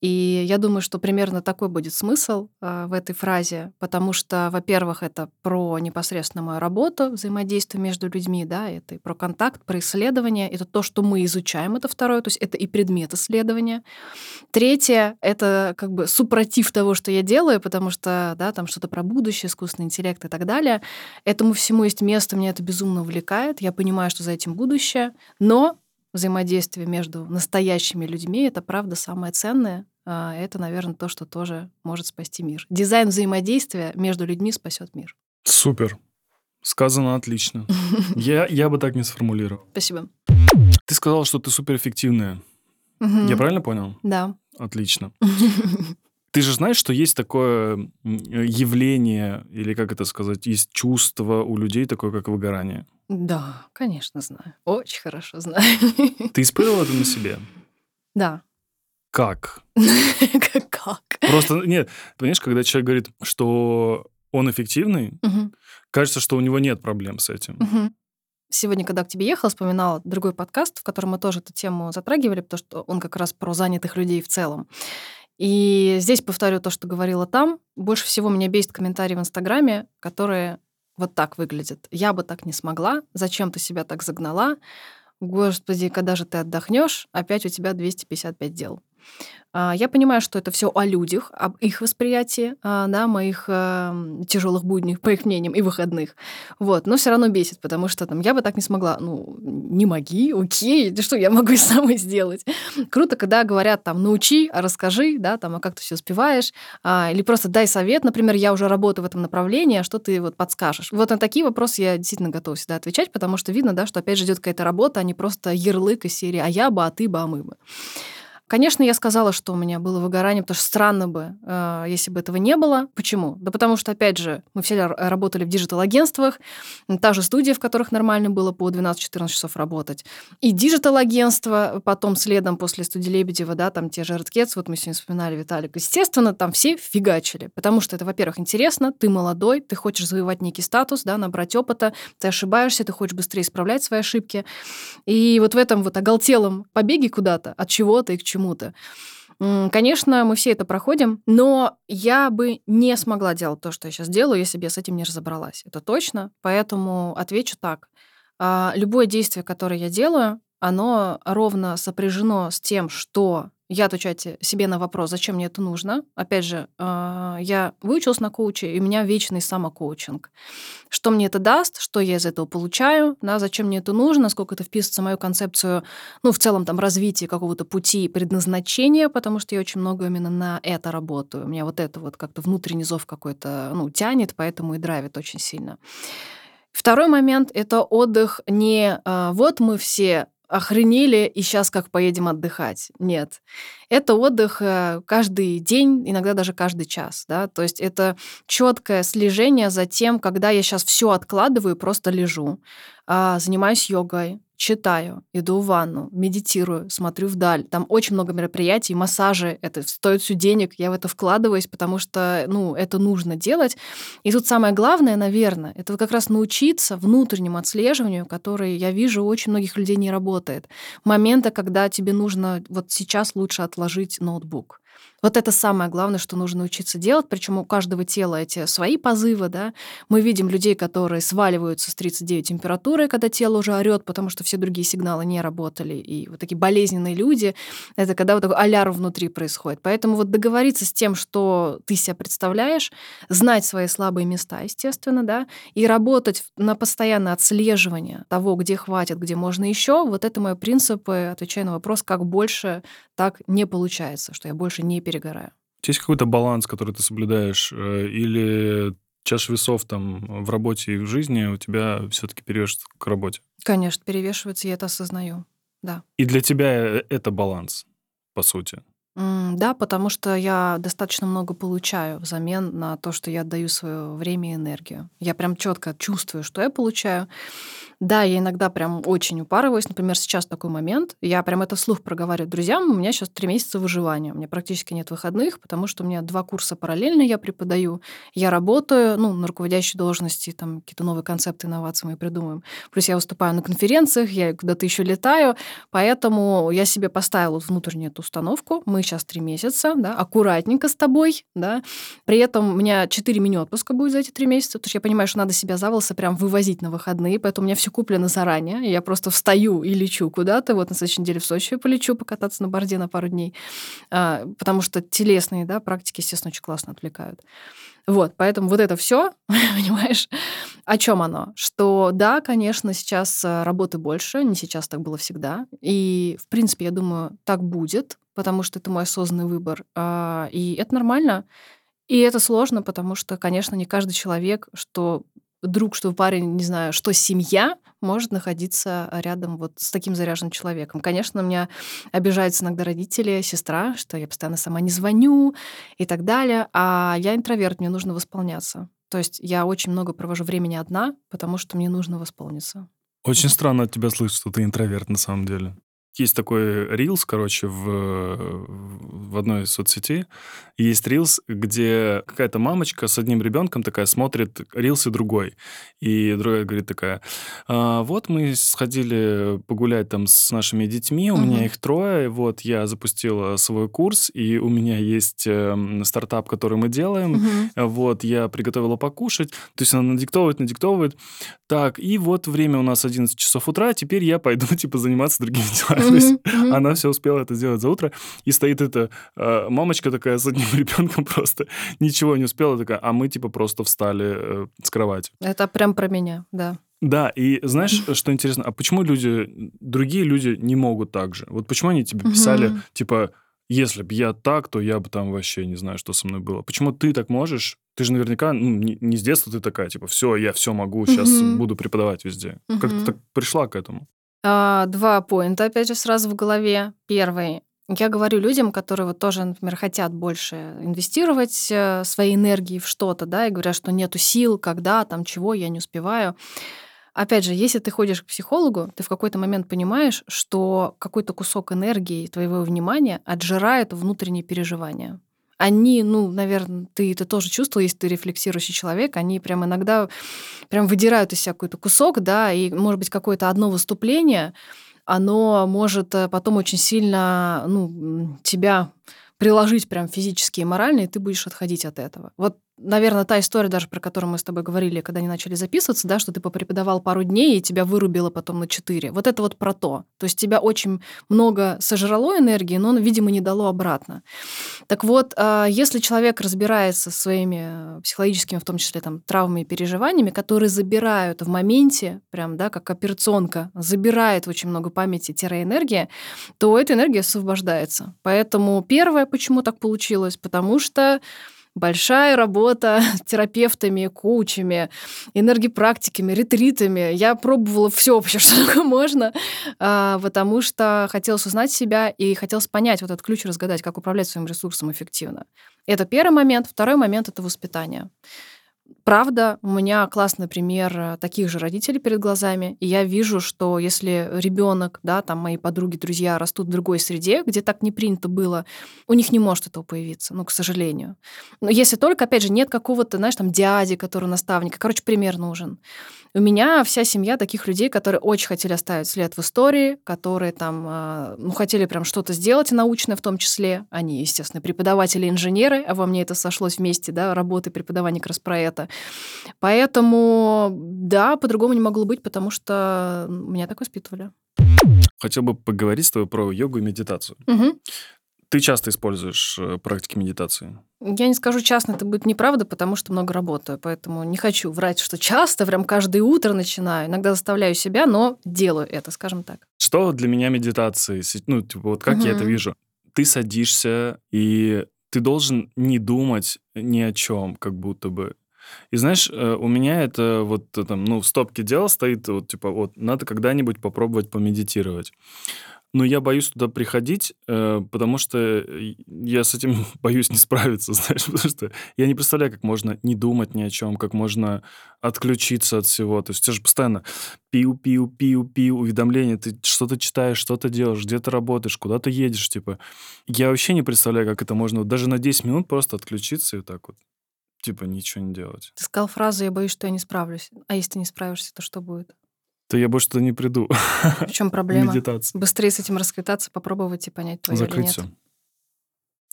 Speaker 5: И я думаю, что примерно такой будет смысл э, в этой фразе, потому что, во-первых, это про непосредственно мою работу, взаимодействие между людьми, да, это и про контакт, про исследование, это то, что мы изучаем, это второе, то есть это и предмет исследования. Третье — это как бы супротив того, что я делаю, потому что, да, там что-то про будущее, искусственный интеллект и так далее. Этому всему есть место, меня это безумно увлекает, я понимаю, что за этим будущее, но взаимодействие между настоящими людьми — это, правда, самое ценное, а, это, наверное, то, что тоже может спасти мир. Дизайн взаимодействия между людьми спасет мир.
Speaker 1: Супер. Сказано отлично. Я, я бы так не сформулировал.
Speaker 5: Спасибо.
Speaker 1: Ты сказала, что ты суперэффективная. Я правильно понял?
Speaker 5: Да.
Speaker 1: Отлично. Ты же знаешь, что есть такое явление, или как это сказать, есть чувство у людей такое, как выгорание?
Speaker 5: Да, конечно, знаю. Очень хорошо знаю.
Speaker 1: Ты испытывала это на себе?
Speaker 5: Да.
Speaker 1: Как?
Speaker 5: Как?
Speaker 1: Просто, нет, понимаешь, когда человек говорит, что он эффективный, кажется, что у него нет проблем с этим.
Speaker 5: Сегодня, когда к тебе ехала, вспоминала другой подкаст, в котором мы тоже эту тему затрагивали, потому что он как раз про занятых людей в целом. И здесь повторю то, что говорила там. Больше всего меня бесит комментарии в Инстаграме, которые вот так выглядят. Я бы так не смогла. Зачем ты себя так загнала? Господи, когда же ты отдохнешь? Опять у тебя 255 дел. А, я понимаю, что это все о людях, об их восприятии, а, да, моих э, тяжелых будней, по их мнениям, и выходных. Вот. Но все равно бесит, потому что там я бы так не смогла. Ну, не моги, окей, что я могу и самой сделать. Круто, когда говорят там, научи, расскажи, да, там, а как ты все успеваешь, а, или просто дай совет, например, я уже работаю в этом направлении, а что ты вот подскажешь. Вот на такие вопросы я действительно готова всегда отвечать, потому что видно, да, что опять же идет какая-то работа, а не просто ярлык из серии «а я бы, а ты бы, а мы бы». Конечно, я сказала, что у меня было выгорание, потому что странно бы, э, если бы этого не было. Почему? Да потому что, опять же, мы все работали в диджитал-агентствах, та же студия, в которых нормально было по 12-14 часов работать. И диджитал-агентство, потом следом после студии Лебедева, да, там те же Red Keds, вот мы сегодня вспоминали Виталик. Естественно, там все фигачили, потому что это, во-первых, интересно, ты молодой, ты хочешь завоевать некий статус, да, набрать опыта, ты ошибаешься, ты хочешь быстрее исправлять свои ошибки. И вот в этом вот оголтелом побеге куда-то, от чего-то и к чему чему-то. Конечно, мы все это проходим, но я бы не смогла делать то, что я сейчас делаю, если бы я с этим не разобралась. Это точно. Поэтому отвечу так. А, любое действие, которое я делаю, оно ровно сопряжено с тем, что я отвечаю себе на вопрос, зачем мне это нужно. Опять же, а, я выучилась на коуче, и у меня вечный самокоучинг. Что мне это даст, что я из этого получаю, да, зачем мне это нужно, насколько это вписывается в мою концепцию, ну, в целом там развития какого-то пути предназначения, потому что я очень много именно на это работаю. У меня вот это вот как-то внутренний зов какой-то, ну, тянет, поэтому и драйвит очень сильно. Второй момент — это отдых не а, вот мы все охренели и сейчас как поедем отдыхать. Нет. Это отдых э, каждый день, иногда даже каждый час. Да? То есть это четкое слежение за тем, когда я сейчас все откладываю, просто лежу, а, занимаюсь йогой, читаю, иду в ванну, медитирую, смотрю вдаль. Там очень много мероприятий, массажи. Это стоит все денег, я в это вкладываюсь, потому что, ну, это нужно делать. И тут самое главное, наверное, это как раз научиться внутреннему отслеживанию, которое, я вижу, у очень многих людей не работает. Момента, когда тебе нужно вот сейчас лучше отложить ноутбук. Вот это самое главное, что нужно учиться делать. Причем у каждого тела эти свои позывы, да. Мы видим людей, которые сваливаются с 39 температурой, когда тело уже орет, потому что все другие сигналы не работали. И вот такие болезненные люди, это когда вот такой алярм внутри происходит. Поэтому вот договориться с тем, что ты себя представляешь, знать свои слабые места, естественно, да, и работать на постоянное отслеживание того, где хватит, где можно еще, вот это мои принципы, отвечая на вопрос, как больше, так не получается, что я больше не перегораю.
Speaker 1: Есть какой-то баланс, который ты соблюдаешь, э, или чаша весов там в работе и в жизни у тебя все-таки перевешивается к работе?
Speaker 5: Конечно, перевешивается, я это осознаю, да.
Speaker 1: И для тебя э, это баланс, по сути?
Speaker 5: Да, потому что я достаточно много получаю взамен на то, что я отдаю свое время и энергию. Я прям четко чувствую, что я получаю. Да, я иногда прям очень упарываюсь. Например, сейчас такой момент. Я прям это вслух проговариваю друзьям. У меня сейчас три месяца выживания. У меня практически нет выходных, потому что у меня два курса параллельно я преподаю. Я работаю, ну, на руководящей должности, там какие-то новые концепты, инновации мы придумываем. Плюс я выступаю на конференциях, я куда-то еще летаю. Поэтому я себе поставила внутреннюю эту установку. Мы сейчас три месяца, да, аккуратненько с тобой, да. При этом у меня четыре мини-отпуска будет за эти три месяца, потому что я понимаю, что надо себя за волосы прям вывозить на выходные, поэтому у меня все куплено заранее. Я просто встаю и лечу куда-то. Вот на следующей неделе в Сочи полечу покататься на борде на пару дней. А, потому что телесные да, практики, естественно, очень классно отвлекают. Вот, поэтому вот это все, понимаешь, о чем оно? Что да, конечно, сейчас э, работы больше, не сейчас так было всегда. И, в принципе, я думаю, так будет, потому что это мой осознанный выбор. А, И это нормально. И это сложно, потому что, конечно, не каждый человек, что друг, что парень, не знаю, что семья может находиться рядом вот с таким заряженным человеком. Конечно, меня обижаются иногда родители, сестра, что я постоянно сама не звоню и так далее. А я интроверт, мне нужно восполняться. То есть я очень много провожу времени одна, потому что мне нужно восполниться.
Speaker 1: Очень странно от тебя слышать, что ты интроверт на самом деле. Есть такой рилс, короче, в, в одной из соцсетей. Есть рилс, где какая-то мамочка с одним ребенком такая смотрит рилс и другой. И другая говорит такая, «А, вот мы сходили погулять там с нашими детьми, у
Speaker 5: Мгм.
Speaker 1: меня их трое, вот я запустила свой курс, и у меня есть эм, стартап, который мы делаем,
Speaker 5: Мгм.
Speaker 1: вот, я приготовила покушать. То есть она надиктовывает, надиктовывает. Так, и вот время у нас 11 часов утра, теперь я пойду, типа, заниматься другими делами. То есть она все успела это сделать за утро. И стоит эта э, мамочка такая с одним ребенком просто ничего не успела, такая, а мы, типа, просто встали э, с кровати.
Speaker 5: Это прям про меня, да.
Speaker 1: Да, и знаешь, что интересно, а почему люди, другие люди не могут так же? Вот почему они тебе писали, типа, если бы я так, то я бы там вообще не знаю, что со мной было. Почему ты так можешь? Ты же наверняка, ну, не, не с детства ты такая, типа, все, я все могу, сейчас буду преподавать везде. Как ты так пришла к этому?
Speaker 5: А, Два поинта, опять же, сразу в голове. Первый. Я говорю людям, которые вот тоже, например, хотят больше инвестировать э, своей энергии в что-то, да, и говорят, что нету сил, когда, там, чего, я не успеваю. Опять же, если ты ходишь к психологу, ты в какой-то момент понимаешь, что какой-то кусок энергии твоего внимания отжирает внутренние переживания. Они, ну, наверное, ты это тоже чувствовал, если ты рефлексирующий человек, они прям иногда прям выдирают из себя какой-то кусок, да, и, может быть, какое-то одно выступление, оно может э, потом очень сильно, ну, тебя приложить прям физически и морально, и ты будешь отходить от этого. Вот, наверное, та история даже, про которую мы с тобой говорили, когда не начали записываться, да, что ты попреподавал пару дней, и тебя вырубило потом на четыре. Вот это вот про то. То есть тебя очень много сожрало энергии, но, видимо, не дало обратно. Так вот, а, если человек разбирается со своими э, психологическими, в том числе там, травмами и переживаниями, которые забирают в моменте, прям, да, как операционка, забирает очень много памяти-энергии, то эта энергия освобождается. Поэтому первое, почему так получилось, потому что большая работа терапевтами, коучами, энергопрактиками, ретритами. Я пробовала все вообще, что только можно, а, потому что хотелось узнать себя и хотелось понять, вот этот ключ разгадать, как управлять своим ресурсом эффективно. Это первый момент. Второй момент — это воспитание. Правда, у меня классный пример э, таких же родителей перед глазами, и я вижу, что если ребенок, да, там мои подруги, друзья растут в другой среде, где так не принято было, у них не может этого появиться, ну, к сожалению. Но если только, опять же, нет какого-то, знаешь, там дяди, который наставник, короче, пример нужен. У меня вся семья таких людей, которые очень хотели оставить след в истории, которые там, э, ну, хотели прям что-то сделать научное в том числе. Они, естественно, преподаватели, инженеры, а во мне это сошлось вместе, да, работы, преподавание как раз про это. Поэтому, да, по-другому не могло быть, потому что меня так воспитывали.
Speaker 1: Хотел бы поговорить с тобой про йогу и медитацию.
Speaker 5: Мгм.
Speaker 1: Ты часто используешь э, практики медитации?
Speaker 5: Я не скажу частно, это будет неправда, потому что много работаю, поэтому не хочу врать, что часто, прям каждое утро начинаю. Иногда заставляю себя, но делаю это, скажем так.
Speaker 1: Что для меня медитация? Си- Ну, типа, вот как я это вижу? Ты садишься, и ты должен не думать ни о чем, как будто бы. И знаешь, э, у меня это вот э, там, ну, в стопке дел стоит, вот, типа, вот, надо когда-нибудь попробовать помедитировать. Но я боюсь туда приходить, э, потому что э, я с этим боюсь не справиться, знаешь, потому что я не представляю, как можно не думать ни о чем, как можно отключиться от всего. То есть тебя же постоянно пиу, пиу, пиу, пиу, уведомления, ты что-то читаешь, что-то делаешь, где ты работаешь, куда ты едешь, типа. Я вообще не представляю, как это можно даже на 10 минут просто отключиться и так вот, типа, ничего не делать.
Speaker 5: Ты сказал фразу «я боюсь, что я не справлюсь». А если ты не справишься, то что будет?
Speaker 1: То я больше туда не приду.
Speaker 5: В чем проблема?
Speaker 1: Медитация.
Speaker 5: Быстрее с этим расквитаться, попробовать и понять, твое или
Speaker 1: Закрыть
Speaker 5: нет.
Speaker 1: все.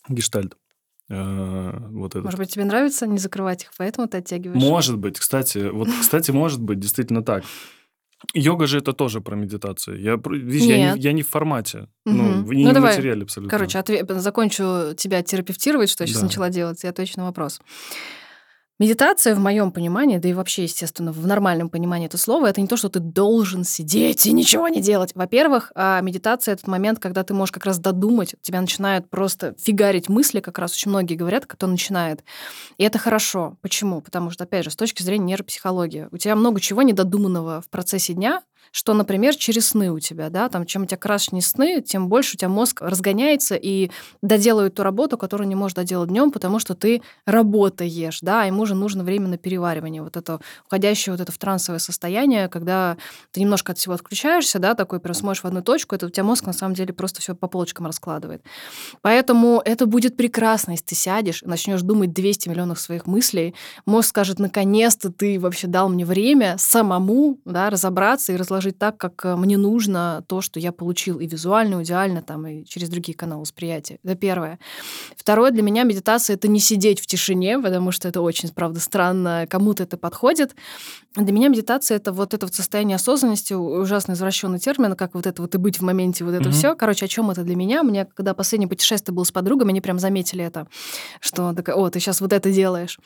Speaker 1: Гештальт. Э, Вот это.
Speaker 5: Может быть, тебе нравится не закрывать их, поэтому ты оттягиваешь?
Speaker 1: Может быть, кстати, вот, кстати, может быть, действительно так. Йога же это тоже про медитацию. Я, видишь, я не, я не в формате. Ну,
Speaker 5: Мгм.
Speaker 1: в- не
Speaker 5: Ну,
Speaker 1: в
Speaker 5: давай.
Speaker 1: материале абсолютно.
Speaker 5: Короче, отве- закончу тебя терапевтировать, что я сейчас
Speaker 1: Да.
Speaker 5: начала делать, и отвечу на вопрос. Медитация, в моем понимании, да и вообще, естественно, в нормальном понимании этого слова, это не то, что ты должен сидеть и ничего не делать. Во-первых, а, медитация — это момент, когда ты можешь как раз додумать, тебя начинают просто фигарить мысли, как раз очень многие говорят, кто начинает. И это хорошо. Почему? Потому что, опять же, с точки зрения нейропсихологии, у тебя много чего недодуманного в процессе дня, что, например, через сны у тебя, да, там, чем у тебя красные сны, тем больше у тебя мозг разгоняется и доделает ту работу, которую не можешь доделать днем, потому что ты работаешь, да, ему же нужно время на переваривание, вот это уходящее вот это в трансовое состояние, когда ты немножко от всего отключаешься, да, такой прям смотришь в одну точку, это у тебя мозг на самом деле просто все по полочкам раскладывает. Поэтому это будет прекрасно, если ты сядешь и начнешь думать 200 миллионов своих мыслей, мозг скажет, наконец-то ты вообще дал мне время самому да, разобраться и разложить так, как э, мне нужно то, что я получил и визуально, и аудиально, там, и через другие каналы восприятия. Это первое. Второе, для меня медитация — это не сидеть в тишине, потому что это очень, правда, странно, кому-то это подходит. Для меня медитация — это вот это вот состояние осознанности, ужасно извращенный термин, как вот это вот и быть в моменте, вот это
Speaker 1: Мгм.
Speaker 5: все. Короче, о чем это для меня? Мне, когда последнее путешествие было с подругами, они прям заметили это, что такая, о, ты сейчас вот это делаешь.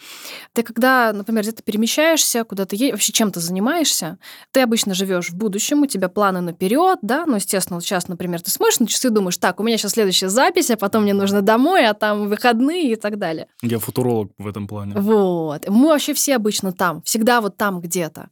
Speaker 5: Ты когда, например, где-то перемещаешься, куда ты едешь, вообще чем-то занимаешься, ты обычно живешь в будущем, у тебя планы наперед, да, ну, естественно, вот сейчас, например, ты смотришь на часы, думаешь, так, у меня сейчас следующая запись, а потом мне нужно домой, а там выходные и так далее.
Speaker 1: Я футуролог в этом плане.
Speaker 5: Вот. Мы вообще все обычно там, всегда вот там где-то.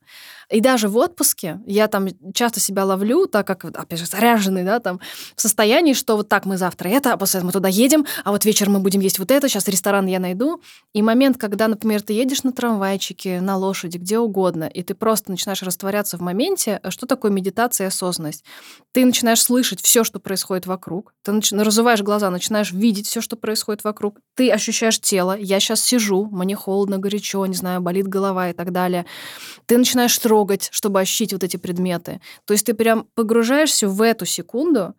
Speaker 5: И даже в отпуске я там часто себя ловлю, так как, опять же, заряженный, да, там, в состоянии, что вот так мы завтра это, а после мы туда едем, а вот вечером мы будем есть вот это, сейчас ресторан я найду. И момент, когда, например, ты едешь на трамвайчике, на лошади, где угодно, и ты просто начинаешь растворяться в моменте, что такое медитация и осознанность? Ты начинаешь слышать все, что происходит вокруг, ты нач... разуваешь глаза, начинаешь видеть все, что происходит вокруг, ты ощущаешь тело, я сейчас сижу, мне холодно, горячо, не знаю, болит голова и так далее. Ты начинаешь трогать, чтобы ощутить вот эти предметы. То есть ты прям погружаешься в эту секунду,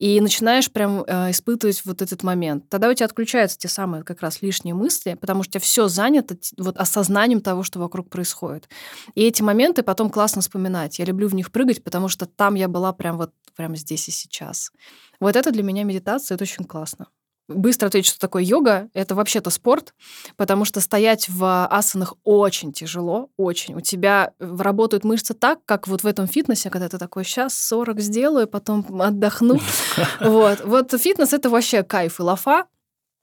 Speaker 5: и начинаешь прям э, испытывать вот этот момент. Тогда у тебя отключаются те самые как раз лишние мысли, потому что у тебя все занято вот осознанием того, что вокруг происходит. И эти моменты потом классно вспоминать. Я люблю в них прыгать, потому что там я была прям вот прям здесь и сейчас. Вот это для меня медитация, это очень классно. Быстро отвечу, что такое йога. Это вообще-то спорт, потому что стоять в асанах очень тяжело, очень. У тебя э, работают мышцы так, как вот в этом фитнесе, когда ты такой, сейчас 40 сделаю, потом отдохну. Вот. Вот фитнес — это вообще кайф и лафа.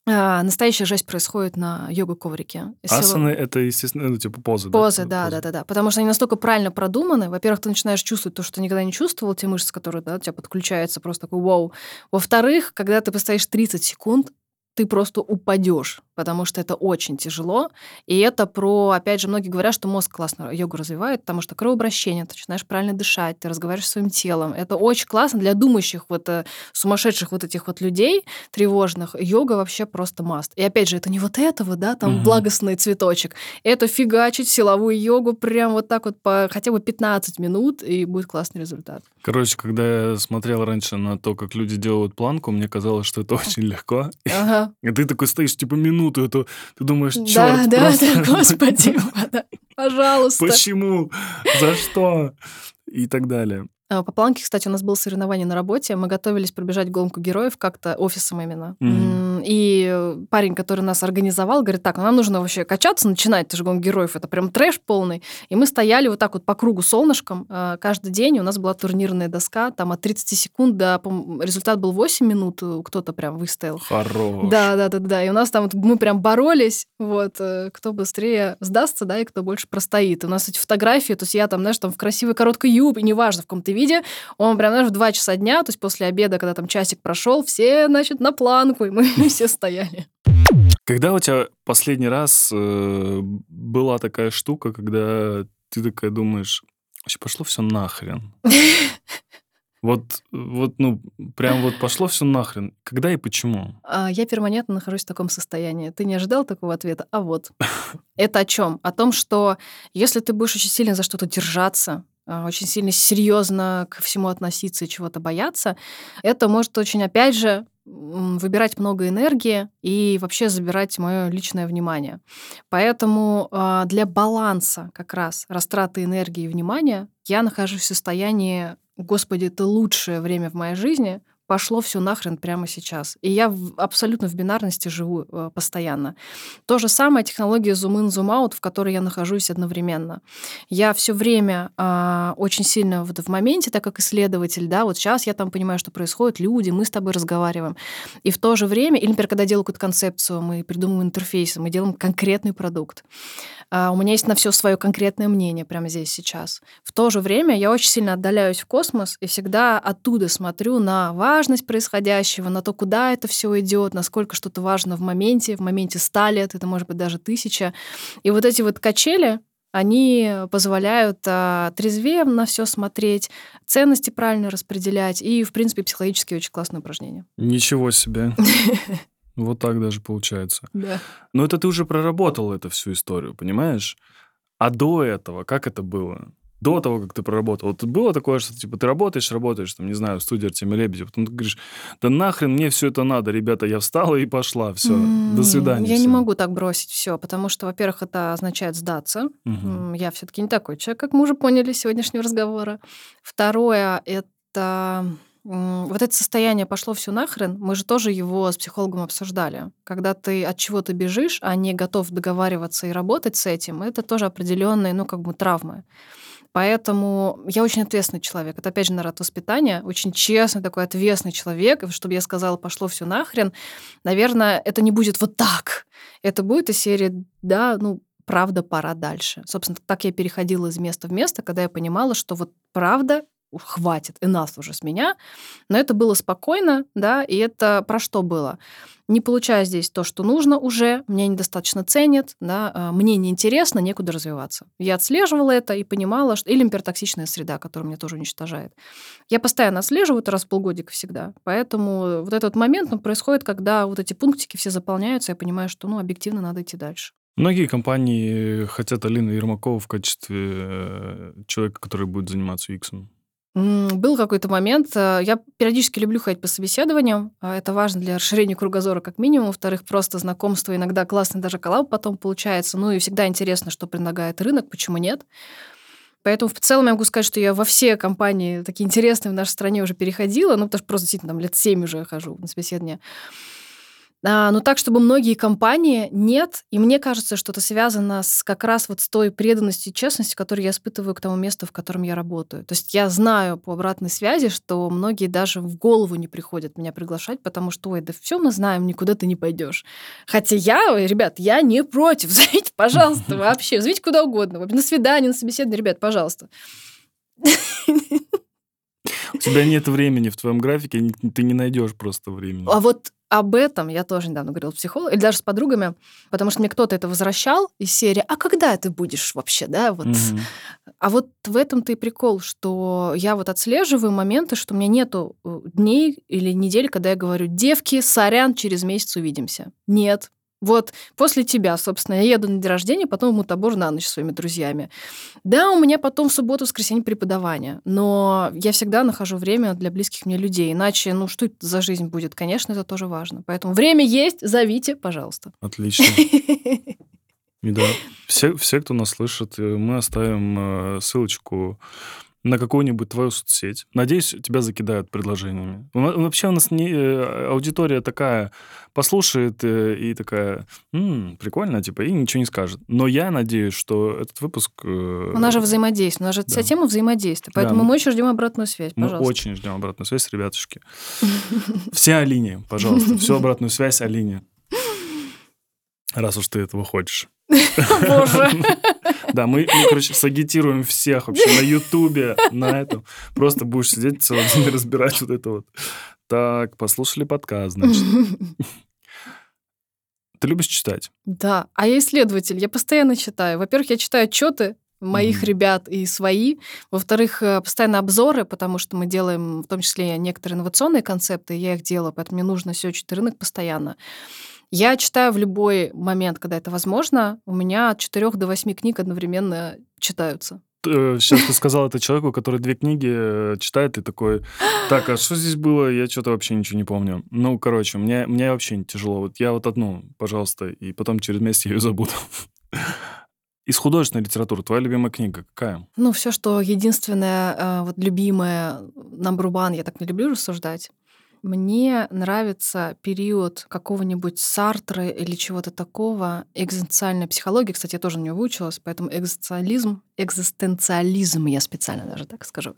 Speaker 5: А, Настоящая жесть происходит на йога-коврике.
Speaker 1: Асаны — это, естественно, ну, типа позы.
Speaker 5: Позы,
Speaker 1: да?
Speaker 5: да, да, да, да. Потому что они настолько правильно продуманы. Во-первых, ты начинаешь чувствовать то, что ты никогда не чувствовал, те мышцы, которые да, у тебя подключаются, просто такой вау. Во-вторых, когда ты постоишь 30 секунд, ты просто упадешь, потому что это очень тяжело. И это про, опять же, многие говорят, что мозг классно йогу развивает, потому что кровообращение, ты начинаешь правильно дышать, ты разговариваешь со своим телом. Это очень классно для думающих, вот э, сумасшедших вот этих вот людей тревожных. Йога вообще просто маст. И опять же, это не вот этого, да, там
Speaker 1: Мгм.
Speaker 5: благостный цветочек. Это фигачить силовую йогу прям вот так вот по хотя бы 15 минут, и будет классный результат.
Speaker 1: Короче, когда я смотрел раньше на то, как люди делают планку, мне казалось, что это очень легко.
Speaker 5: Ага.
Speaker 1: И ты такой стоишь, типа, минуту, это ты думаешь, черт,
Speaker 5: да,
Speaker 1: просто
Speaker 5: да, господи, да, пожалуйста.
Speaker 1: почему, за что и так далее.
Speaker 5: А, По планке, кстати, у нас было соревнование на работе. Мы готовились пробежать гонку героев как-то офисом именно.
Speaker 1: Мгм.
Speaker 5: И парень, который нас организовал, говорит, так, ну, нам нужно вообще качаться, начинать, ты же гон героев, это прям трэш полный. И мы стояли вот так вот по кругу солнышком э, каждый день, у нас была турнирная доска, там от 30 секунд до, результат был 8 минут, э, кто-то прям выстоял.
Speaker 1: Хорош.
Speaker 5: Да, да, да, да. И у нас там вот, мы прям боролись, вот, э, кто быстрее сдастся, да, и кто больше простоит. У нас эти фотографии, то есть я там, знаешь, там в красивой короткой юбке, неважно, в каком-то виде, он прям, знаешь, в 2 часа дня, то есть после обеда, когда там часик прошел, все, значит, на планку, и мы все стояли.
Speaker 1: Когда у тебя последний раз э, была такая штука, когда ты такая думаешь, вообще пошло все нахрен? Вот, вот, ну, прям вот пошло все нахрен. Когда и почему?
Speaker 5: А, я перманентно нахожусь в таком состоянии. Ты не ожидал такого ответа? А вот. Это о чем? О том, что если ты будешь очень сильно за что-то держаться, а, очень сильно серьезно к всему относиться и чего-то бояться, это может очень, опять же, выбирать много энергии и вообще забирать мое личное внимание. Поэтому э, для баланса как раз растраты энергии и внимания я нахожусь в состоянии Господи, это лучшее время в моей жизни, пошло все нахрен прямо сейчас. И я абсолютно в бинарности живу э, постоянно. То же самое технология Zoom in, Zoom out, в которой я нахожусь одновременно. Я все время э, очень сильно вот в моменте, так как исследователь, да, вот сейчас я там понимаю, что происходит, люди, мы с тобой разговариваем. И в то же время, или, например, когда делаю какую-то концепцию, мы придумываем интерфейс, мы делаем конкретный продукт. Э, у меня есть на все свое конкретное мнение прямо здесь сейчас. В то же время я очень сильно отдаляюсь в космос и всегда оттуда смотрю на важность происходящего, на то, куда это все идет, насколько что-то важно в моменте, в моменте ста лет, это может быть даже тысяча. И вот эти вот качели, они позволяют а, трезвее на все смотреть, ценности правильно распределять и, в принципе, психологически очень классное упражнение.
Speaker 1: Ничего себе. Вот так даже получается.
Speaker 5: Да.
Speaker 1: Но это ты уже проработал эту всю историю, понимаешь? А до этого как это было? до того, как ты проработал. Вот было такое, что типа ты работаешь, работаешь, там, не знаю, в студии Артемия Лебедева, потом ты говоришь, да нахрен мне все это надо, ребята, я встала и пошла, все, mm-hmm. до свидания.
Speaker 5: Я
Speaker 1: все.
Speaker 5: не могу так бросить все, потому что, во-первых, это означает сдаться. Mm-hmm. Я все-таки не такой человек, как мы уже поняли из сегодняшнего разговора. Второе, это вот это состояние пошло все нахрен, мы же тоже его с психологом обсуждали. Когда ты от чего-то бежишь, а не готов договариваться и работать с этим, это тоже определенные, ну, как бы травмы. Поэтому я очень ответственный человек. Это, опять же, наверное, от воспитания. Очень честный такой ответственный человек. И чтобы я сказала, пошло все нахрен, наверное, это не будет вот так. Это будет из серии, да, ну, правда, пора дальше. Собственно, так я переходила из места в место, когда я понимала, что вот правда хватит, и нас уже с меня. Но это было спокойно, да, и это про что было? Не получая здесь то, что нужно уже, меня недостаточно ценят, да, а, мне неинтересно, некуда развиваться. Я отслеживала это и понимала, что... Или импертоксичная среда, которая меня тоже уничтожает. Я постоянно отслеживаю это раз в полгодика всегда. Поэтому вот этот момент ну, происходит, когда вот эти пунктики все заполняются, я понимаю, что, ну, объективно надо идти дальше.
Speaker 1: Многие компании хотят Алину Ермакову в качестве э, человека, который будет заниматься UX.
Speaker 5: Был какой-то момент. Э, я периодически люблю ходить по собеседованиям. А, это важно для расширения кругозора как минимум. Во-вторых, просто знакомство. Иногда классный даже коллаб потом получается. Ну и всегда интересно, что предлагает рынок, почему нет. Поэтому в целом я могу сказать, что я во все компании такие интересные в нашей стране уже переходила. Ну, потому что просто действительно там лет семь уже хожу на собеседование. А, но так, чтобы многие компании нет. И мне кажется, что это связано с как раз вот с той преданностью и честностью, которую я испытываю к тому месту, в котором я работаю. То есть я знаю по обратной связи, что многие даже в голову не приходят меня приглашать, потому что, ой, да все мы знаем, никуда ты не пойдешь. Хотя я, ребят, я не против. Зовите, пожалуйста, вообще. Зовите куда угодно. На свидание, на собеседование, ребят, пожалуйста.
Speaker 1: У тебя нет времени в твоем графике, ты не найдешь просто времени.
Speaker 5: А вот об этом я тоже недавно говорила с психологом, или даже с подругами, потому что мне кто-то это возвращал из серии «А когда ты будешь вообще?» да, вот. Угу. А вот в этом-то и прикол, что я вот отслеживаю моменты, что у меня нету э, дней или недель, когда я говорю «Девки, сорян, через месяц увидимся». Нет, вот после тебя, собственно, я еду на день рождения, потом в Мутабор на ночь с своими друзьями. Да, у меня потом в субботу, воскресенье преподавание, но я всегда нахожу время для близких мне людей. Иначе, ну, что это за жизнь будет? Конечно, это тоже важно. Поэтому время есть, зовите, пожалуйста.
Speaker 1: Отлично. И да, все, все, кто нас слышит, э, мы оставим э, ссылочку на какую-нибудь твою соцсеть. Надеюсь, тебя закидают предложениями. Вообще у нас не, э, аудитория такая послушает э, и такая, «М, прикольно, типа, и ничего не скажет. Но я надеюсь, что этот выпуск... э,
Speaker 5: У нас же взаимодействие, у нас же вся
Speaker 1: да.
Speaker 5: тема взаимодействия.
Speaker 1: Да,
Speaker 5: Поэтому
Speaker 1: мы-
Speaker 5: мы очень ждем обратную связь,
Speaker 1: Мы
Speaker 5: пожалуйста.
Speaker 1: очень ждем обратную связь, ребятушки. Все Алине, пожалуйста. Всю обратную связь Алине. Раз уж ты этого хочешь.
Speaker 5: Боже.
Speaker 1: Да, мы, мы, короче, сагитируем всех вообще на Ютубе, на этом. Просто будешь сидеть целый день и разбирать вот это вот. Так, послушали подкаст, значит. Ты любишь читать?
Speaker 5: Да, а я исследователь, я постоянно читаю. Во-первых, я читаю отчеты моих
Speaker 1: Мгм.
Speaker 5: ребят и свои. Во-вторых, э, постоянно обзоры, потому что мы делаем в том числе некоторые инновационные концепты, я их делаю, поэтому мне нужно сечить рынок постоянно. Я читаю в любой момент, когда это возможно. У меня от 4 до 8 книг одновременно читаются.
Speaker 1: Сейчас ты сказал это человеку, который две книги э, читает и такой, так, а что здесь было? Я что-то вообще ничего не помню. Ну, короче, мне, мне вообще не тяжело. Вот я вот одну, пожалуйста, и потом через месяц я ее забуду. Из художественной литературы твоя любимая книга какая?
Speaker 5: Ну, все, что единственное, э, вот любимое, number one, я так не люблю рассуждать. Мне нравится период какого-нибудь Сартра или чего-то такого, экзистенциальная психология, кстати, я тоже на нее выучилась, поэтому экзистенциализм, экзистенциализм, я специально даже так скажу.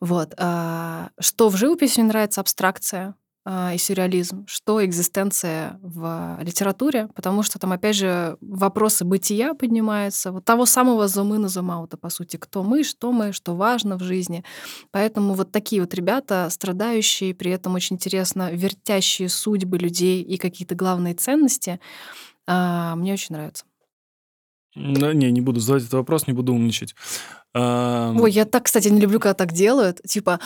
Speaker 5: Вот. а, Что в живописи мне нравится абстракция, и сюрреализм, что экзистенция в литературе, потому что там, опять же, вопросы бытия поднимаются, вот того самого зумы на зумаута, по сути, кто мы, что мы, что важно в жизни. Поэтому вот такие вот ребята, страдающие, при этом очень интересно, вертящие судьбы людей и какие-то главные ценности, а, мне очень нравятся.
Speaker 1: Ну, не, не буду задавать этот вопрос, не буду умничать. А,
Speaker 5: Ой, я так, кстати, не люблю, когда так делают. Типа,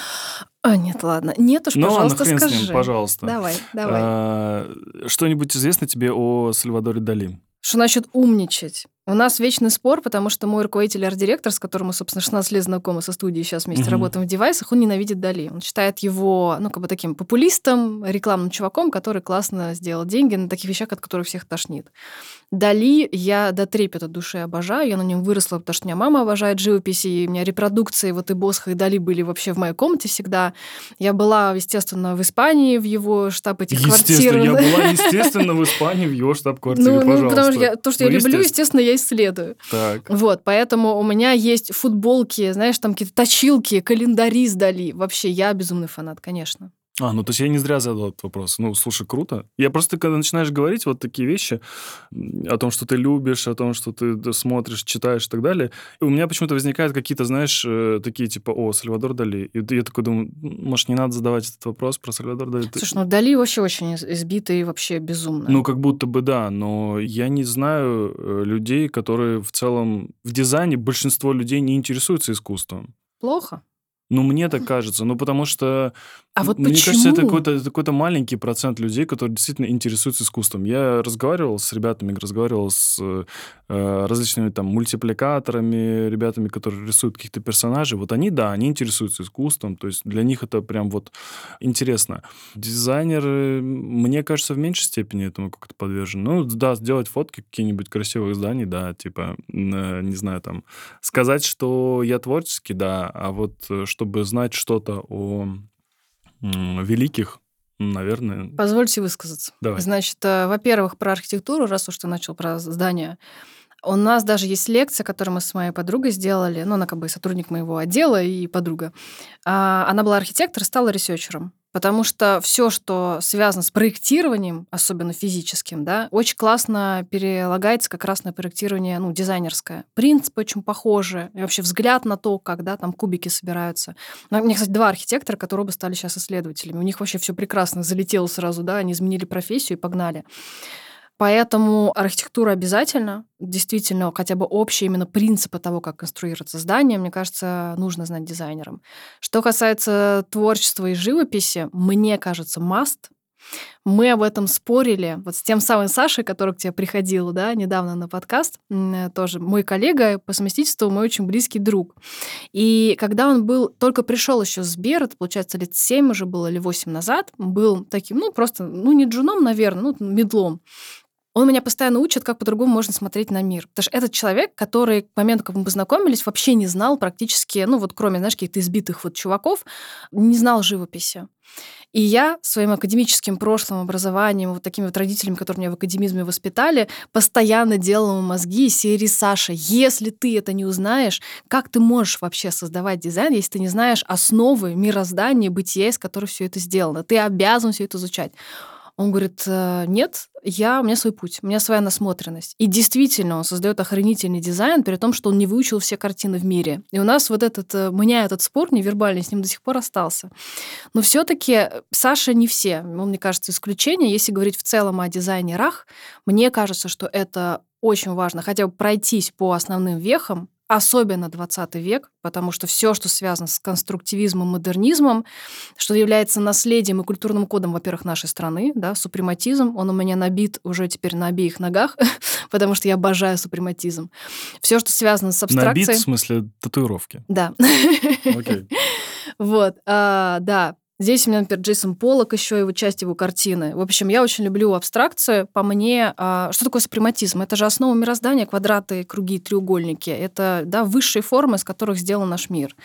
Speaker 5: а, нет, ладно. Нет уж,
Speaker 1: ну ладно,
Speaker 5: пожалуйста,
Speaker 1: с
Speaker 5: скажи.
Speaker 1: ним, пожалуйста.
Speaker 5: Давай, давай.
Speaker 1: А, Что-нибудь известно тебе о Сальвадоре Дали?
Speaker 5: Что значит умничать? У нас вечный спор, потому что мой руководитель арт-директор, с которым мы, собственно, 16 лет знакомы со студией, сейчас вместе
Speaker 1: Мгм.
Speaker 5: работаем в девайсах, он ненавидит Дали. Он считает его, ну, как бы таким популистом, рекламным чуваком, который классно сделал деньги на таких вещах, от которых всех тошнит. Дали я до трепета души обожаю, я на нем выросла, потому что у меня мама обожает живопись, и у меня репродукции вот и Босха, и Дали были вообще в моей комнате всегда. Я была, естественно, в Испании, в его штаб этих
Speaker 1: Естественно,
Speaker 5: квартир.
Speaker 1: я была, естественно, в Испании, в его штаб-квартире,
Speaker 5: Ну, ну, потому что я, то, что я
Speaker 1: Ну,
Speaker 5: люблю,
Speaker 1: естественно.
Speaker 5: естественно, я исследую.
Speaker 1: Так.
Speaker 5: Вот, поэтому у меня есть футболки, знаешь, там какие-то точилки, календари сдали. Вообще, я безумный фанат, конечно.
Speaker 1: А, ну то есть я не зря задал этот вопрос. Ну, слушай, круто. Я просто, когда начинаешь говорить вот такие вещи о том, что ты любишь, о том, что ты смотришь, читаешь и так далее, и у меня почему-то возникают какие-то, знаешь, э, такие типа, о, Сальвадор Дали. И я такой думаю, «М, может, не надо задавать этот вопрос про Сальвадор Дали?
Speaker 5: Слушай, ну Дали вообще очень из- избитый и вообще безумно.
Speaker 1: Ну, как будто бы да, но я не знаю э, людей, которые в целом в дизайне большинство людей не интересуются искусством.
Speaker 5: Плохо.
Speaker 1: Ну, мне так кажется. Ну, потому что...
Speaker 5: А вот
Speaker 1: мне
Speaker 5: почему?
Speaker 1: кажется, это какой-то, это какой-то маленький процент людей, которые действительно интересуются искусством. Я разговаривал с ребятами, разговаривал с э, различными там мультипликаторами, ребятами, которые рисуют каких-то персонажей. Вот они, да, они интересуются искусством. То есть для них это прям вот интересно. Дизайнеры, мне кажется, в меньшей степени этому как-то подвержены. Ну, да, сделать фотки какие-нибудь красивых зданий, да, типа, э, не знаю, там, сказать, что я творческий, да, а вот э, чтобы знать что-то о великих, наверное,
Speaker 5: Позвольте высказаться.
Speaker 1: Давай.
Speaker 5: Значит, э, во-первых, про архитектуру, раз уж ты начал про здания. У нас даже есть лекция, которую мы с моей подругой сделали. Ну, она как бы сотрудник моего отдела и подруга. А, Она была архитектор, стала ресерчером. Потому что все, что связано с проектированием, особенно физическим, да, очень классно перелагается как раз на проектирование, ну, дизайнерское. Принципы очень похожи. И вообще взгляд на то, как, да, там кубики собираются. Ну, У меня, кстати, два архитектора, которые оба стали сейчас исследователями. У них вообще все прекрасно залетело сразу, да, они изменили профессию и погнали. Поэтому архитектура обязательно, действительно, хотя бы общие именно принципы того, как конструируется здание, мне кажется, нужно знать дизайнерам. Что касается творчества и живописи, мне кажется, must. Мы об этом спорили вот с тем самым Сашей, который к тебе приходил, да, недавно на подкаст, тоже мой коллега, по совместительству мой очень близкий друг. И когда он был, только пришел еще с Сбер, это, получается, лет 7 уже было или 8 назад, был таким, ну, просто, ну, не джуном, наверное, ну, медлом. Он меня постоянно учит, как по-другому можно смотреть на мир. Потому что этот человек, который к моменту, как мы познакомились, вообще не знал практически, ну вот кроме, знаешь, каких-то избитых вот чуваков, не знал живописи. И я своим академическим прошлым образованием, вот такими вот родителями, которые меня в академизме воспитали, постоянно делала мозги серии «Саша, если ты это не узнаешь, как ты можешь вообще создавать дизайн, если ты не знаешь основы мироздания, бытия, из которых все это сделано? Ты обязан все это изучать. Он говорит, «Э, нет, я, у меня свой путь, у меня своя насмотренность. И действительно, он создает охранительный дизайн, при том, что он не выучил все картины в мире. И у нас вот этот, э, у меня этот спор невербальный с ним до сих пор остался. Но все таки Саша не все. Он, мне кажется, исключение. Если говорить в целом о дизайнерах, мне кажется, что это очень важно хотя бы пройтись по основным вехам, особенно 20 век, потому что все, что связано с конструктивизмом, модернизмом, что является наследием и культурным кодом, во-первых, нашей страны, да, супрематизм, он у меня набит уже теперь на обеих ногах, потому что я обожаю супрематизм. Все, что связано с абстракцией...
Speaker 1: Набит в смысле татуировки?
Speaker 5: Да.
Speaker 1: Окей.
Speaker 5: Вот, а, да, Здесь у меня, например, Джейсон Поллок еще, его часть его картины. В общем, я очень люблю абстракцию. По мне, а, что такое супрематизм? Это же основа мироздания, квадраты, круги, треугольники. Это да, высшие формы, из которых сделан наш мир.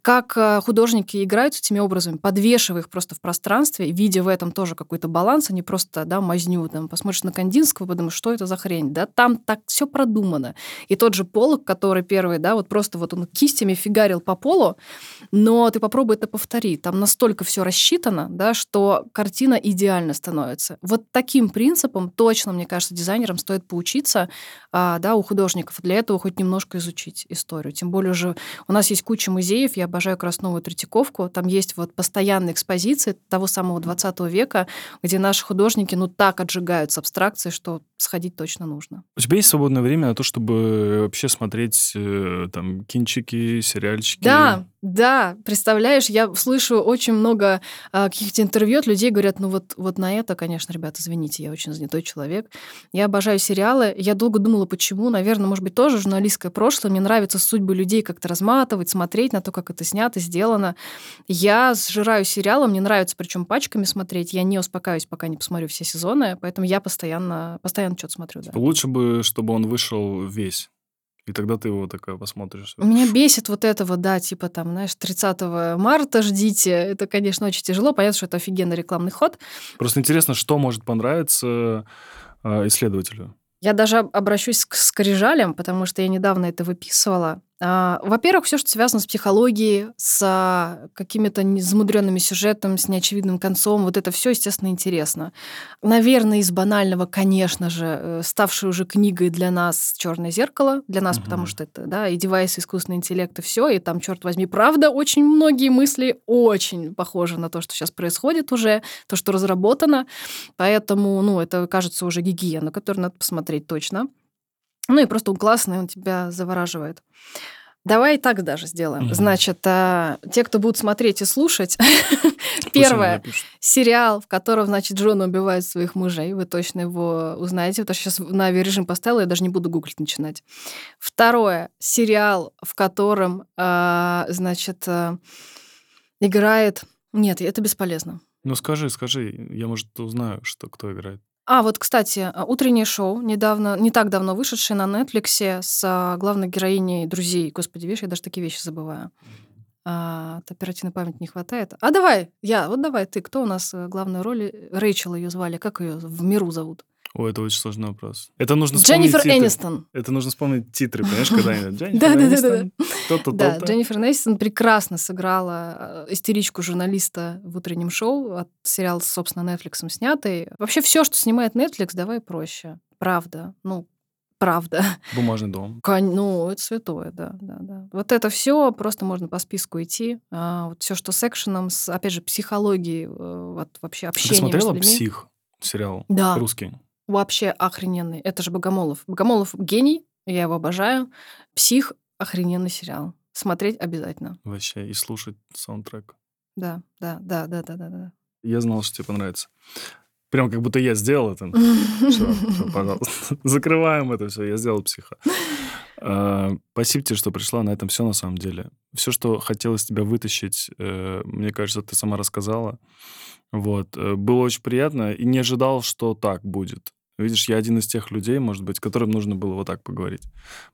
Speaker 5: Как а, художники играют с этими образами, подвешивая их просто в пространстве, видя в этом тоже какой-то баланс, а не просто да, мазню. Там, посмотришь на Кандинского, подумаешь, что это за хрень. Да? Там так все продумано. И тот же Поллок, который первый, да, вот просто вот он кистями фигарил по полу, но ты попробуй это повторить. Там настолько настолько все рассчитано, да, что картина идеально становится. Вот таким принципом точно, мне кажется, дизайнерам стоит поучиться а, да, у художников. Для этого хоть немножко изучить историю. Тем более уже у нас есть куча музеев, я обожаю Красновую Третьяковку, там есть вот постоянные экспозиции того самого 20 века, где наши художники ну так отжигают с абстракцией, что сходить точно нужно.
Speaker 1: У тебя есть свободное время на то, чтобы вообще смотреть э, там кинчики, сериальчики?
Speaker 5: Да, да, представляешь, я слышу очень много а, каких-то интервью от людей, говорят, ну вот, вот на это, конечно, ребята, извините, я очень занятой человек. Я обожаю сериалы. Я долго думала, почему. Наверное, может быть, тоже журналистское прошлое. Мне нравится судьбы людей как-то разматывать, смотреть на то, как это снято, сделано. Я сжираю сериалы, мне нравится причем пачками смотреть. Я не успокаиваюсь, пока не посмотрю все сезоны, поэтому я постоянно, постоянно что-то смотрю. Да.
Speaker 1: Лучше бы, чтобы он вышел весь. И тогда ты его такая посмотришь.
Speaker 5: Меня бесит вот этого, да, типа там, знаешь, 30 марта ждите. Это, конечно, очень тяжело. Понятно, что это офигенный рекламный ход.
Speaker 1: Просто интересно, что может понравиться э, исследователю.
Speaker 5: Я даже обращусь к скрижалям, потому что я недавно это выписывала. А, во-первых, все, что связано с психологией, с а, какими-то замудренными сюжетами, с неочевидным концом, вот это все, естественно, интересно. Наверное, из банального, конечно же, э, ставшей уже книгой для нас Черное зеркало, для нас, угу. потому что это, да, и девайсы, искусственный интеллект, и все, и там, черт возьми, правда, очень многие мысли очень похожи на то, что сейчас происходит уже, то, что разработано. Поэтому, ну, это кажется уже гигиена, которую надо посмотреть точно. Ну и просто он классный, он тебя завораживает. Давай так даже сделаем. Угу. Значит, а, те, кто будут смотреть и слушать, первое, сериал, в котором, значит, Джон убивает своих мужей, вы точно его узнаете, потому что сейчас на авиарежим поставила, я даже не буду гуглить начинать. Второе, сериал, в котором, а, значит, а, играет... Нет, это бесполезно.
Speaker 1: Ну скажи, скажи, я, может, узнаю, что кто играет.
Speaker 5: А, вот, кстати, а, утреннее шоу, недавно, не так давно вышедшее на Netflix с а, главной героиней «Друзей». Господи, видишь, я даже такие вещи забываю. А, от оперативной памяти не хватает. А давай, я, вот давай, ты, кто у нас э, главную роль? Рэйчел ее звали, как ее в миру зовут?
Speaker 1: О, это очень сложный вопрос. Это нужно
Speaker 5: Дженнифер титры. Энистон.
Speaker 1: Это нужно вспомнить титры, понимаешь, когда-нибудь.
Speaker 5: Да, да, да, да. Да, Дженнифер Энистон прекрасно сыграла э, истеричку журналиста в утреннем шоу. От сериала, собственно, Netflix снятый. Вообще все, что снимает Netflix, давай проще. Правда. Ну, правда.
Speaker 1: Бумажный дом.
Speaker 5: Ну, это святое, да, да, да. Вот это все просто можно по списку идти. А, вот все, что с экшеном, с, опять же, психологией, э, вот вообще общением
Speaker 1: Ты смотрела «Псих» сериал?
Speaker 5: Да.
Speaker 1: Русский
Speaker 5: вообще охрененный. Это же Богомолов. Богомолов гений, я его обожаю. Псих охрененный сериал. Смотреть обязательно.
Speaker 1: Вообще, и слушать саундтрек.
Speaker 5: Да, да, да, да, да, да, да.
Speaker 1: Я знал, что тебе понравится. Прям как будто я сделал это. Все, все, пожалуйста. Закрываем это все. Я сделал психа. А, спасибо тебе, что пришла. На этом все на самом деле. Все, что хотелось тебя вытащить, э, мне кажется, ты сама рассказала. Вот. Э, было очень приятно и не ожидал, что так будет. Видишь, я один из тех людей, может быть, которым нужно было вот так поговорить.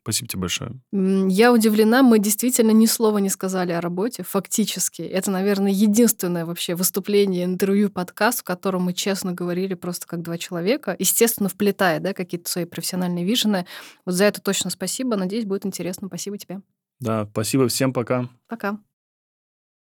Speaker 1: Спасибо тебе большое.
Speaker 5: Я удивлена, мы действительно ни слова не сказали о работе, фактически. Это, наверное, единственное вообще выступление, интервью, подкаст, в котором мы честно говорили просто как два человека, естественно, вплетая да, какие-то свои профессиональные вижены. Вот за это точно спасибо. Надеюсь, будет интересно. Спасибо тебе.
Speaker 1: Да, спасибо всем, пока.
Speaker 5: Пока.